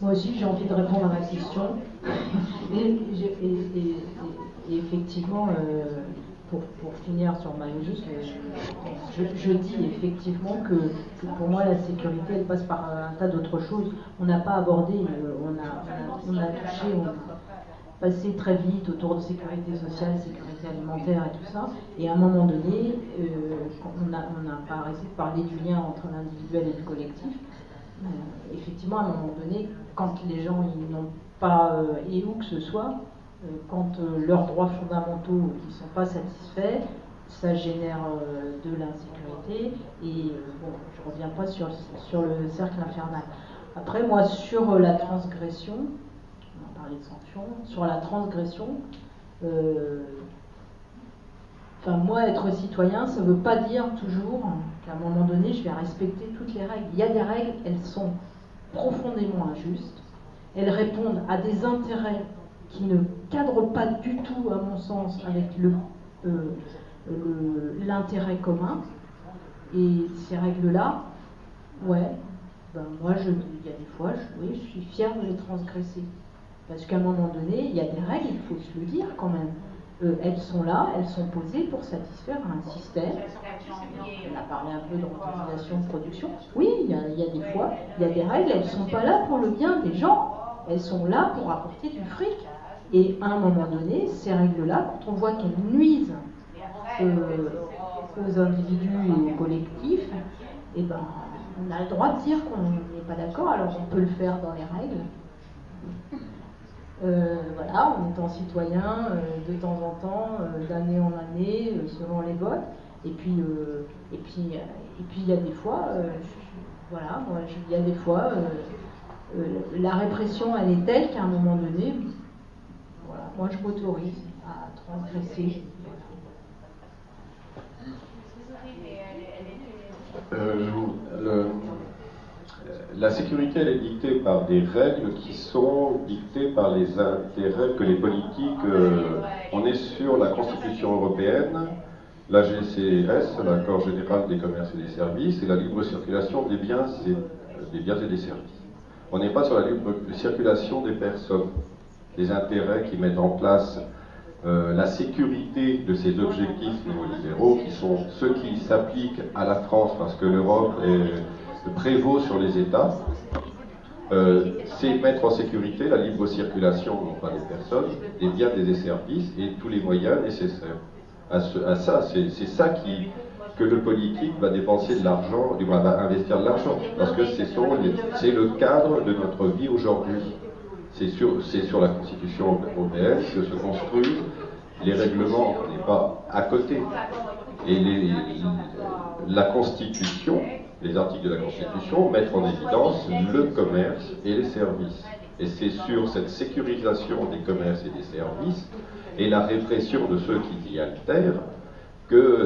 Moi aussi, j'ai envie de répondre à la question. Et, effectivement, euh, pour, finir sur Marius, je, je, dis effectivement que, pour moi, la sécurité, elle passe par un tas d'autres choses. On n'a pas abordé, euh, on, a, on, a, touché, passer très vite autour de sécurité sociale, sécurité alimentaire et tout ça. Et à un moment donné, euh, on, a, on a parlé du lien entre l'individuel et le collectif. Euh, effectivement, à un moment donné, quand les gens n'ont pas, et où que ce soit, quand leurs droits fondamentaux ne sont pas satisfaits, ça génère de l'insécurité. Et bon, je ne reviens pas sur, le cercle infernal. Après, moi, sur la transgression, de sanctions, sur la transgression. Euh, moi, être citoyen, ça ne veut pas dire toujours qu'à un moment donné, je vais respecter toutes les règles. Il y a des règles, elles sont profondément injustes. Elles répondent à des intérêts qui ne cadrent pas du tout, à mon sens, avec euh, l'intérêt commun. Et ces règles-là, ouais, ben moi, il y a des fois, je, oui, je suis fière de les transgresser. Parce qu'à un moment donné, il y a des règles, il faut se le dire quand même. Euh, elles sont là, elles sont posées pour satisfaire un système. On a parlé un peu d'organisation de production. Oui, il y, a, des fois, il y a des règles, elles ne sont pas là pour le bien des gens. Elles sont là pour apporter du fric. Et à un moment donné, ces règles-là, quand on voit qu'elles nuisent euh, aux individus et aux collectifs, eh ben, on a le droit de dire qu'on n'est pas d'accord, alors on peut le faire dans les règles. Euh, voilà, en étant citoyen euh, de temps en temps, d'année en année, selon les votes. Et puis, et puis, et puis il y a des fois, voilà, il y a des fois, la répression, elle est telle qu'à un moment donné, moi je m'autorise à transgresser. Le, la sécurité, elle est dictée par des règles qui sont dictées par les intérêts que les politiques. Euh, on est sur la Constitution européenne, la GCS, l'accord général des commerces et des services, et la libre circulation des biens des, biens et des services. On n'est pas sur la libre circulation des personnes, des intérêts qui mettent en place euh, la sécurité de ces objectifs néolibéraux, qui sont ceux qui s'appliquent à la France parce que l'Europe prévaut sur les États, euh, c'est mettre en sécurité la libre circulation, non pas des personnes, des biens, des services et tous les moyens nécessaires. À, ça, c'est ça que le politique va dépenser de l'argent, va investir de l'argent, parce que c'est le cadre de notre vie aujourd'hui. C'est sur, la Constitution européenne que se construisent les règlements, on n'est pas à côté. Et la Constitution, les articles de la Constitution mettent en évidence le commerce et les services. Et c'est sur cette sécurisation des commerces et des services et la répression de ceux qui y altèrent que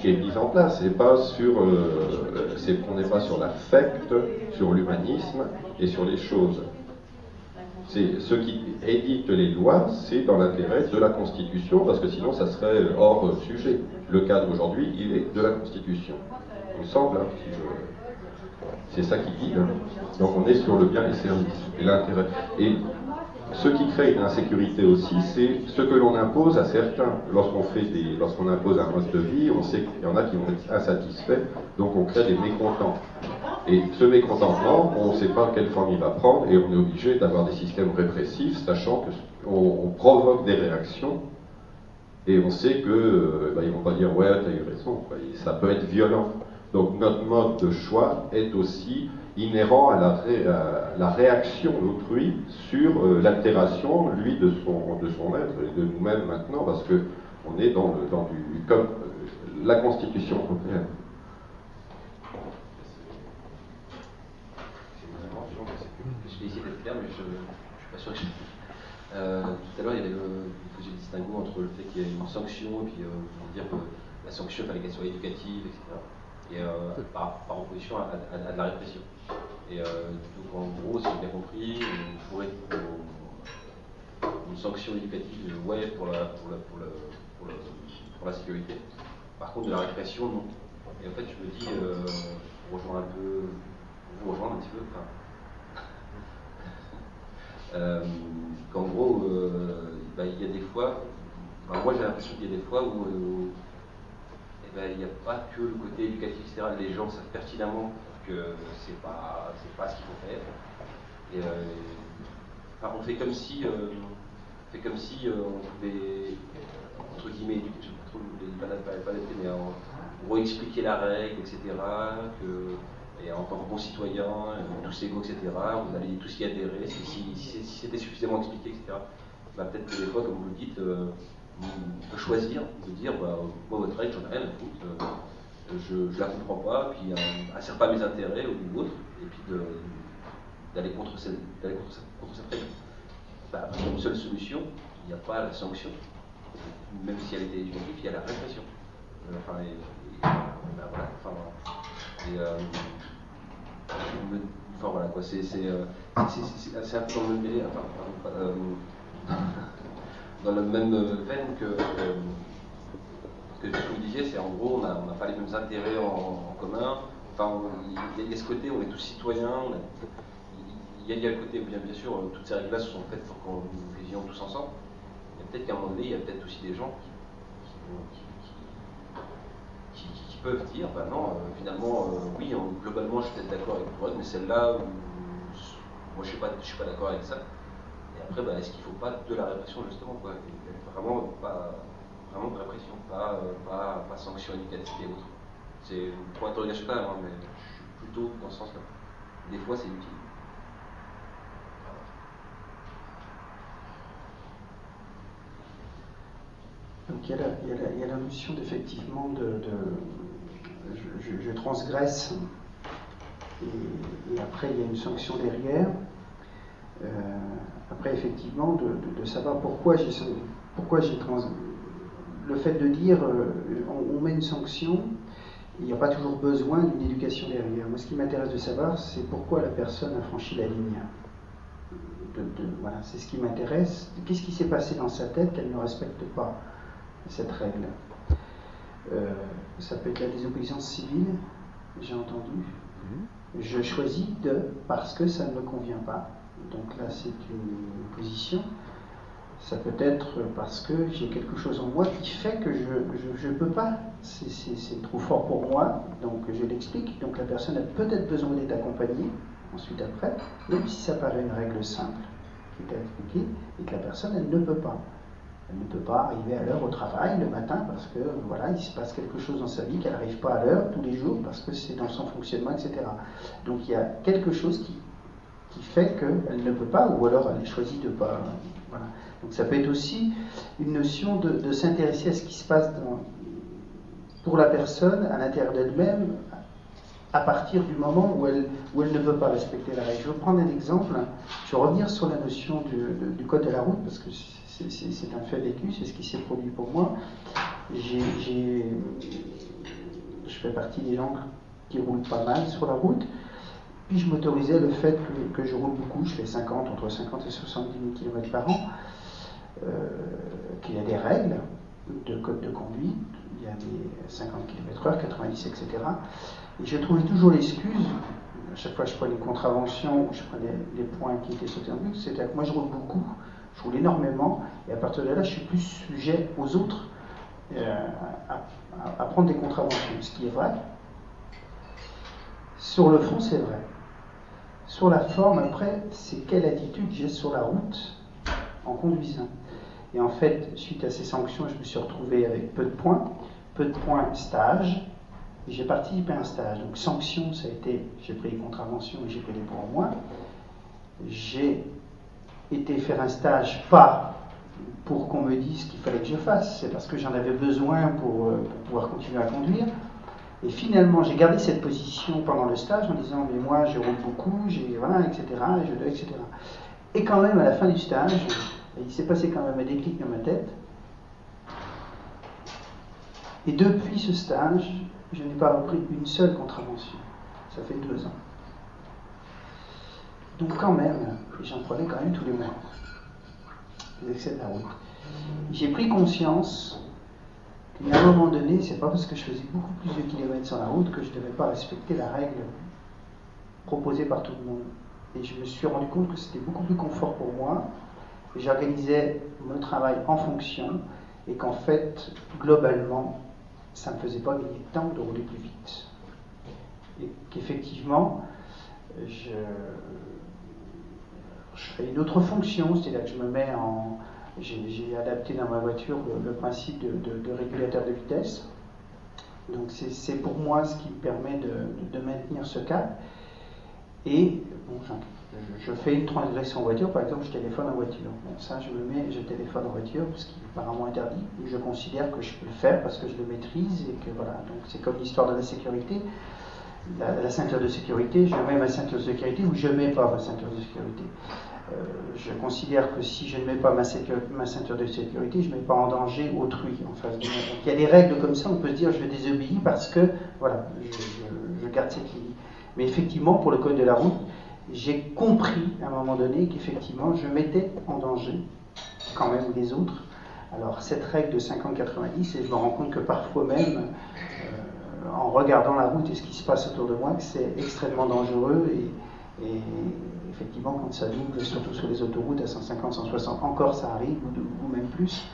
qui est mise en place. C'est pas sur, euh, on n'est pas sur l'affect, sur l'humanisme et sur les choses. C'est ce qui édite les lois, c'est dans l'intérêt de la Constitution, parce que sinon ça serait hors sujet. Le cadre aujourd'hui, il est de la Constitution. Il me semble, hein, c'est ça qui dit. Hein. Donc on est sur le bien et services et l'intérêt. Et ce qui crée une insécurité aussi, c'est ce que l'on impose à certains. Lorsqu'on fait impose un mode de vie, on sait qu'il y en a qui vont être insatisfaits, donc on crée des mécontents. Et ce mécontentement, on ne sait pas quelle forme il va prendre, et on est obligé d'avoir des systèmes répressifs, sachant qu'on provoque des réactions, et on sait que euh, bah, ils vont pas dire ouais, tu as eu raison. Ça peut être violent. Donc notre mode de choix est aussi inhérent à la, réaction d'autrui sur euh, l'altération, lui, de son, de son être et de nous-mêmes maintenant, parce qu'on est dans, le, dans du, comme euh, la Constitution européenne. Je vais essayer mais je suis pas sûr que. Euh, tout à l'heure, il y avait le, le distinguo entre le fait qu'il y ait une sanction et puis euh, dire que la sanction, il fallait qu'elle soit éducative, etc et, euh, par, opposition à, à, la répression. Et euh, donc en gros, si j'ai bien compris, on pourrait une sanction éducative, ouais, pour la, pour, la, pour, la, pour, la, pour sécurité. Par contre, de la répression, non. Et en fait, je me dis, euh, pour rejoindre un peu, vous rejoindre un petit peu, euh, qu'en gros, euh, bah, il y a des fois, moi j'ai l'impression qu'il y a des fois où euh, ben, il n'y a pas que le côté éducatif, etc. Les gens savent pertinemment que c'est pas, pas ce qu'il faut faire. Et, euh, on fait comme si, euh, fait comme si euh, on pouvait, entre guillemets, je sais pas trop, pas, mais gros expliquer la règle, etc. Que, et en tant que bon citoyen, tous égaux, etc., vous allez tous y adhérer, si, si, c'était suffisamment expliqué, etc. Bah, peut-être que des fois, comme vous le dites, de choisir, de dire bah, moi votre règle j'en ai rien euh, je ne la comprends pas, puis elle ne sert pas mes intérêts ou d'une autre, et puis d'aller contre, cette, contre. Bah, une seule solution, il n'y a pas la sanction, même si elle était éducative, il y a la répression. Euh, enfin, bah, voilà, enfin, et, euh, voilà quoi, c'est un peu dans le mêlé, enfin, euh, dans la même veine que, que vous disiez, c'est en gros, on n'a pas les mêmes intérêts en, commun. Enfin, il y, a ce côté, on est tous citoyens. il, y a, le côté, bien, bien sûr, toutes ces règles-là sont faites pour qu'on nous vivions tous ensemble. Mais peut-être qu'à un moment donné, il y a peut-être aussi des gens qui, peuvent dire, bah non, euh, finalement, euh, oui, globalement, je suis peut-être d'accord avec toi, mais celle-là, moi, je ne suis pas, pas d'accord avec ça. Après, bah, est-ce qu'il ne faut pas de la répression, justement quoi? Vraiment, pas, vraiment de répression, pas, pas, sanction éducative et autres. C'est une point d'interrogation quand même, mais je suis plutôt dans ce sens-là. Des fois, c'est utile. Donc il y, a la, il, y a la, il y a la, notion d'effectivement de, de je, transgresse et, après il y a une sanction derrière. Euh, après, effectivement, de, savoir pourquoi j'ai pourquoi trans... le fait de dire euh, on, met une sanction, il n'y a pas toujours besoin d'une éducation derrière. Moi, ce qui m'intéresse de savoir, c'est pourquoi la personne a franchi la ligne. voilà, c'est ce qui m'intéresse. Qu'est-ce qui s'est passé dans sa tête qu'elle ne respecte pas cette règle? Euh, Ça peut être la désobéissance civile, j'ai entendu. Je choisis de parce que ça ne me convient pas. Donc là, c'est une position. Ça peut être parce que j'ai quelque chose en moi qui fait que je ne peux pas. C'est trop fort pour moi, donc je l'explique. Donc la personne a peut-être besoin d'être accompagnée, ensuite après, même si ça paraît une règle simple qui est expliquée, et que la personne, elle ne peut pas. Elle ne peut pas arriver à l'heure au travail le matin parce que voilà, il se passe quelque chose dans sa vie qu'elle n'arrive pas à l'heure tous les jours parce que c'est dans son fonctionnement, etc. Donc il y a quelque chose qui, qui fait qu'elle ne peut pas, ou alors elle choisit de ne pas. Donc ça peut être aussi une notion de, s'intéresser à ce qui se passe pour la personne à l'intérieur d'elle-même à partir du moment où elle, ne veut pas respecter la règle. Je vais prendre un exemple. Je vais revenir sur la notion du, code de la route parce que c'est un fait vécu, c'est ce qui s'est produit pour moi. je fais partie des gens qui roulent pas mal sur la route. Puis je m'autorisais le fait que, je roule beaucoup, je fais 50, entre 50 et 70 000 km par an, qu'il y a des règles de code de conduite, il y a des 50 km/h, 90, etc. Et j'ai trouvé toujours l'excuse, à chaque fois que je prenais une contravention, je prenais les points qui étaient sautés en but, c'était que moi je roule beaucoup, je roule énormément, et à partir de là, je suis plus sujet aux autres euh, à, prendre des contraventions, ce qui est vrai. Sur le fond, c'est vrai. Sur la forme, après, c'est quelle attitude j'ai sur la route en conduisant. Et en fait, suite à ces sanctions, je me suis retrouvé avec peu de points, peu de points stage, j'ai participé à un stage. Donc sanction, ça a été, j'ai pris les contraventions et j'ai pris les points en moins. J'ai été faire un stage, pas pour qu'on me dise ce qu'il fallait que je fasse, c'est parce que j'en avais besoin pour, euh, pouvoir continuer à conduire. Et finalement, j'ai gardé cette position pendant le stage en disant mais moi je roule beaucoup, j'ai voilà, etc. Et je etc. Et quand même à la fin du stage, il s'est passé quand même un déclic dans ma tête. Et depuis ce stage, je n'ai pas repris une seule contravention. Ça fait deux ans. Donc quand même, j'en prenais quand même tous les mois, les excès de la route. J'ai pris conscience qu'à un moment donné, c'est pas parce que je faisais beaucoup plus de kilomètres sur la route que je ne devais pas respecter la règle proposée par tout le monde. Et je me suis rendu compte que c'était beaucoup plus confort pour moi. J'organisais mon travail en fonction et qu'en fait, globalement, ça ne me faisait pas gagner de temps de rouler plus vite. Et qu'effectivement, je, fais une autre fonction, c'est-à-dire que je me mets en. J'ai adapté dans ma voiture le, principe de, régulateur de vitesse. Donc c'est pour moi ce qui me permet de, maintenir ce cap. Et je, fais une transgression en voiture, par exemple, je téléphone en voiture. Bon, ça, je me mets, je téléphone en voiture, ce qui est apparemment interdit. Je considère que je peux le faire parce que je le maîtrise et que voilà. Donc c'est comme l'histoire de la sécurité la, ceinture de sécurité, je mets ma ceinture de sécurité ou je ne mets pas ma ceinture de sécurité. Euh, je considère que si je ne mets pas ma, ceinture de sécurité, je ne mets pas en danger autrui en face de moi. Donc il y a des règles comme ça, on peut se dire je désobéis parce que voilà, je, garde cette ligne. Mais effectivement, pour le code de la route, j'ai compris à un moment donné qu'effectivement, je mettais en danger quand même les autres. Alors cette règle de 50-90, et je me rends compte que parfois même, euh, en regardant la route et ce qui se passe autour de moi que c'est extrêmement dangereux et, effectivement quand ça double, surtout sur les autoroutes à 150, 160, encore ça arrive ou, même plus.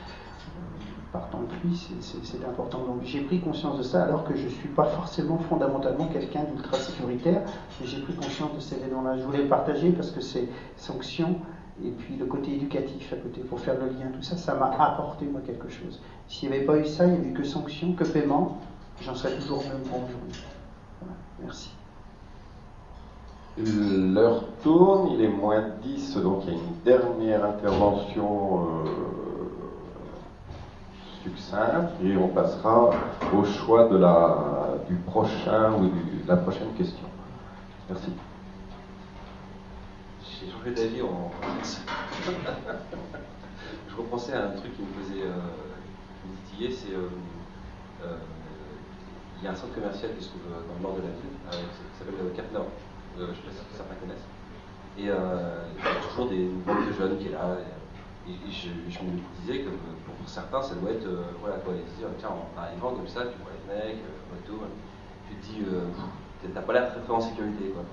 Partant de pluie, c'est important. Donc j'ai pris conscience de ça alors que je ne suis pas forcément fondamentalement quelqu'un d'ultra sécuritaire, mais j'ai pris conscience de ces événements-là. Je voulais le partager parce que c'est sanction et puis le côté éducatif à côté, pour faire le lien, tout ça, ça m'a apporté moi quelque chose. S'il n'y avait pas eu ça, il n'y avait que sanction, que paiement, j'en serais toujours même bon aujourd'hui. merci. L'heure tourne, il est moins 10, donc il y a une dernière intervention euh, succincte et on passera au choix de la, du prochain ou de la prochaine question. Merci. J'ai changé d'avis en. Je repensais à un truc qui me faisait euh, c'est. Euh, euh il y a un centre commercial qui se trouve euh, dans le nord de la ville, euh, qui s'appelle le Cap Nord. Euh, je ne sais pas si certains connaissent. Et il y a toujours des, une de jeunes qui est là. Je, me disais que pour certains, ça doit être, voilà, quoi, se disent, tiens, en arrivant comme ça, tu vois les mecs, tout, tu te dis, t'as pas l'air très très en sécurité. Quoi.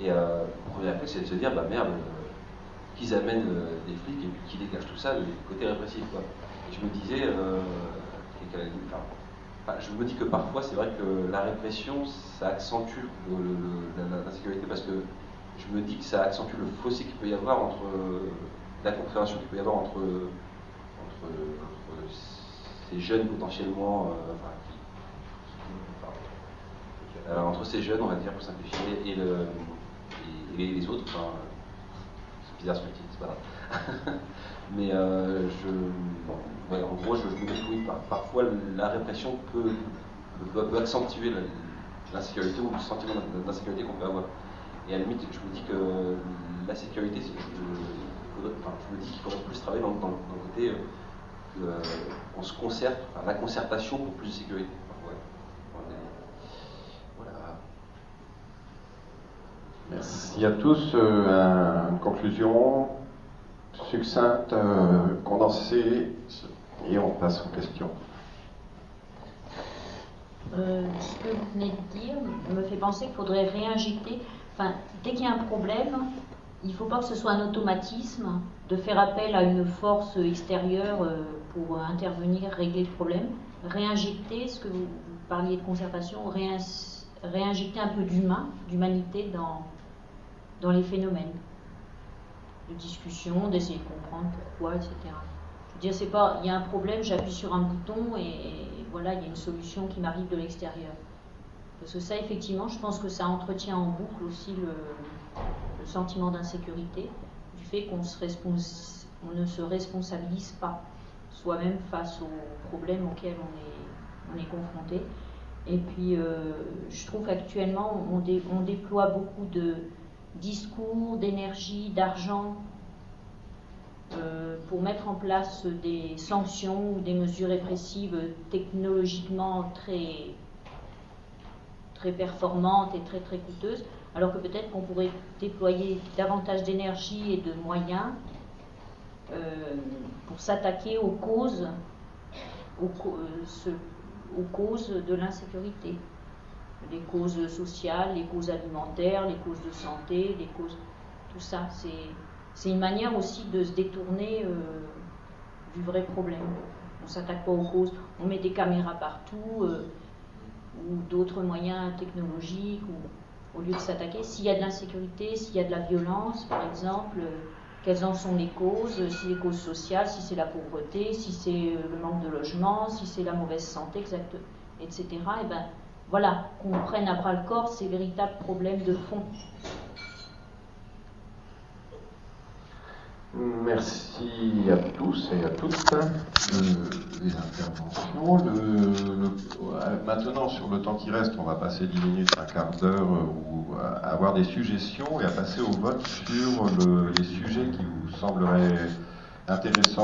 Et euh, le premier c'est de se dire, bah merde, euh, qu'ils amènent euh, des flics et puis qu'ils dégagent tout ça du côté répressif. Quoi. Et je me disais, euh, je me dis que parfois, c'est vrai que la répression, ça accentue l'insécurité parce que je me dis que ça accentue le fossé qu'il peut y avoir entre la compréhension qu'il peut y avoir entre, ces jeunes potentiellement, euh, enfin, euh, entre ces jeunes, on va dire, pour simplifier, et, le, et, les autres. Enfin, c'est bizarre ce que je dis, c'est pas grave. Mais euh, je, en gros, je, me dis oui, parfois la répression peut, accentuer l'insécurité ou le sentiment d'insécurité qu'on peut avoir. Et à la limite, je me dis que la sécurité, je, je, me dis qu'il faudrait plus travailler dans, dans, le côté, euh, euh, on se concerte, enfin, la concertation pour plus de sécurité. Merci à tous. Euh, une conclusion succincte, euh, condensée, et on passe aux questions. Euh, ce que vous venez de dire me fait penser qu'il faudrait réinjecter. Enfin, dès qu'il y a un problème, il ne faut pas que ce soit un automatisme de faire appel à une force extérieure pour intervenir, régler le problème. Réinjecter, ce que vous, parliez de concertation, réinjecter un peu d'humain, d'humanité dans, dans les phénomènes de discussion, d'essayer de comprendre pourquoi, etc. Je veux dire, c'est pas, il y a un problème, j'appuie sur un bouton et, voilà, il y a une solution qui m'arrive de l'extérieur. Parce que ça, effectivement, je pense que ça entretient en boucle aussi le, sentiment d'insécurité, du fait qu'on on ne se responsabilise pas soi-même face aux problèmes auxquels on est, on est confronté. Et puis, euh, je trouve qu'actuellement, on, on, déploie beaucoup de, discours, d'énergie, d'argent euh, pour mettre en place des sanctions ou des mesures répressives technologiquement très, très performantes et très très coûteuses, alors que peut-être qu'on pourrait déployer davantage d'énergie et de moyens euh, pour s'attaquer aux causes, aux, euh, aux causes de l'insécurité les causes sociales, les causes alimentaires, les causes de santé, les causes, tout ça. C'est une manière aussi de se détourner euh, du vrai problème. On ne s'attaque pas aux causes, on met des caméras partout ou d'autres moyens technologiques au lieu de s'attaquer. S'il y a de l'insécurité, s'il y a de la violence, par exemple, euh, quelles en sont les causes, si les causes sociales, si c'est la pauvreté, si c'est le manque de logement, si c'est la mauvaise santé, etc. Et ben, voilà, qu'on prenne à bras le corps ces véritables problèmes de fond. Merci à tous et à toutes des interventions. maintenant, sur le temps qui reste, on va passer 10 minutes, un quart d'heure, ou à avoir des suggestions et à passer au vote sur les sujets qui vous sembleraient intéressants.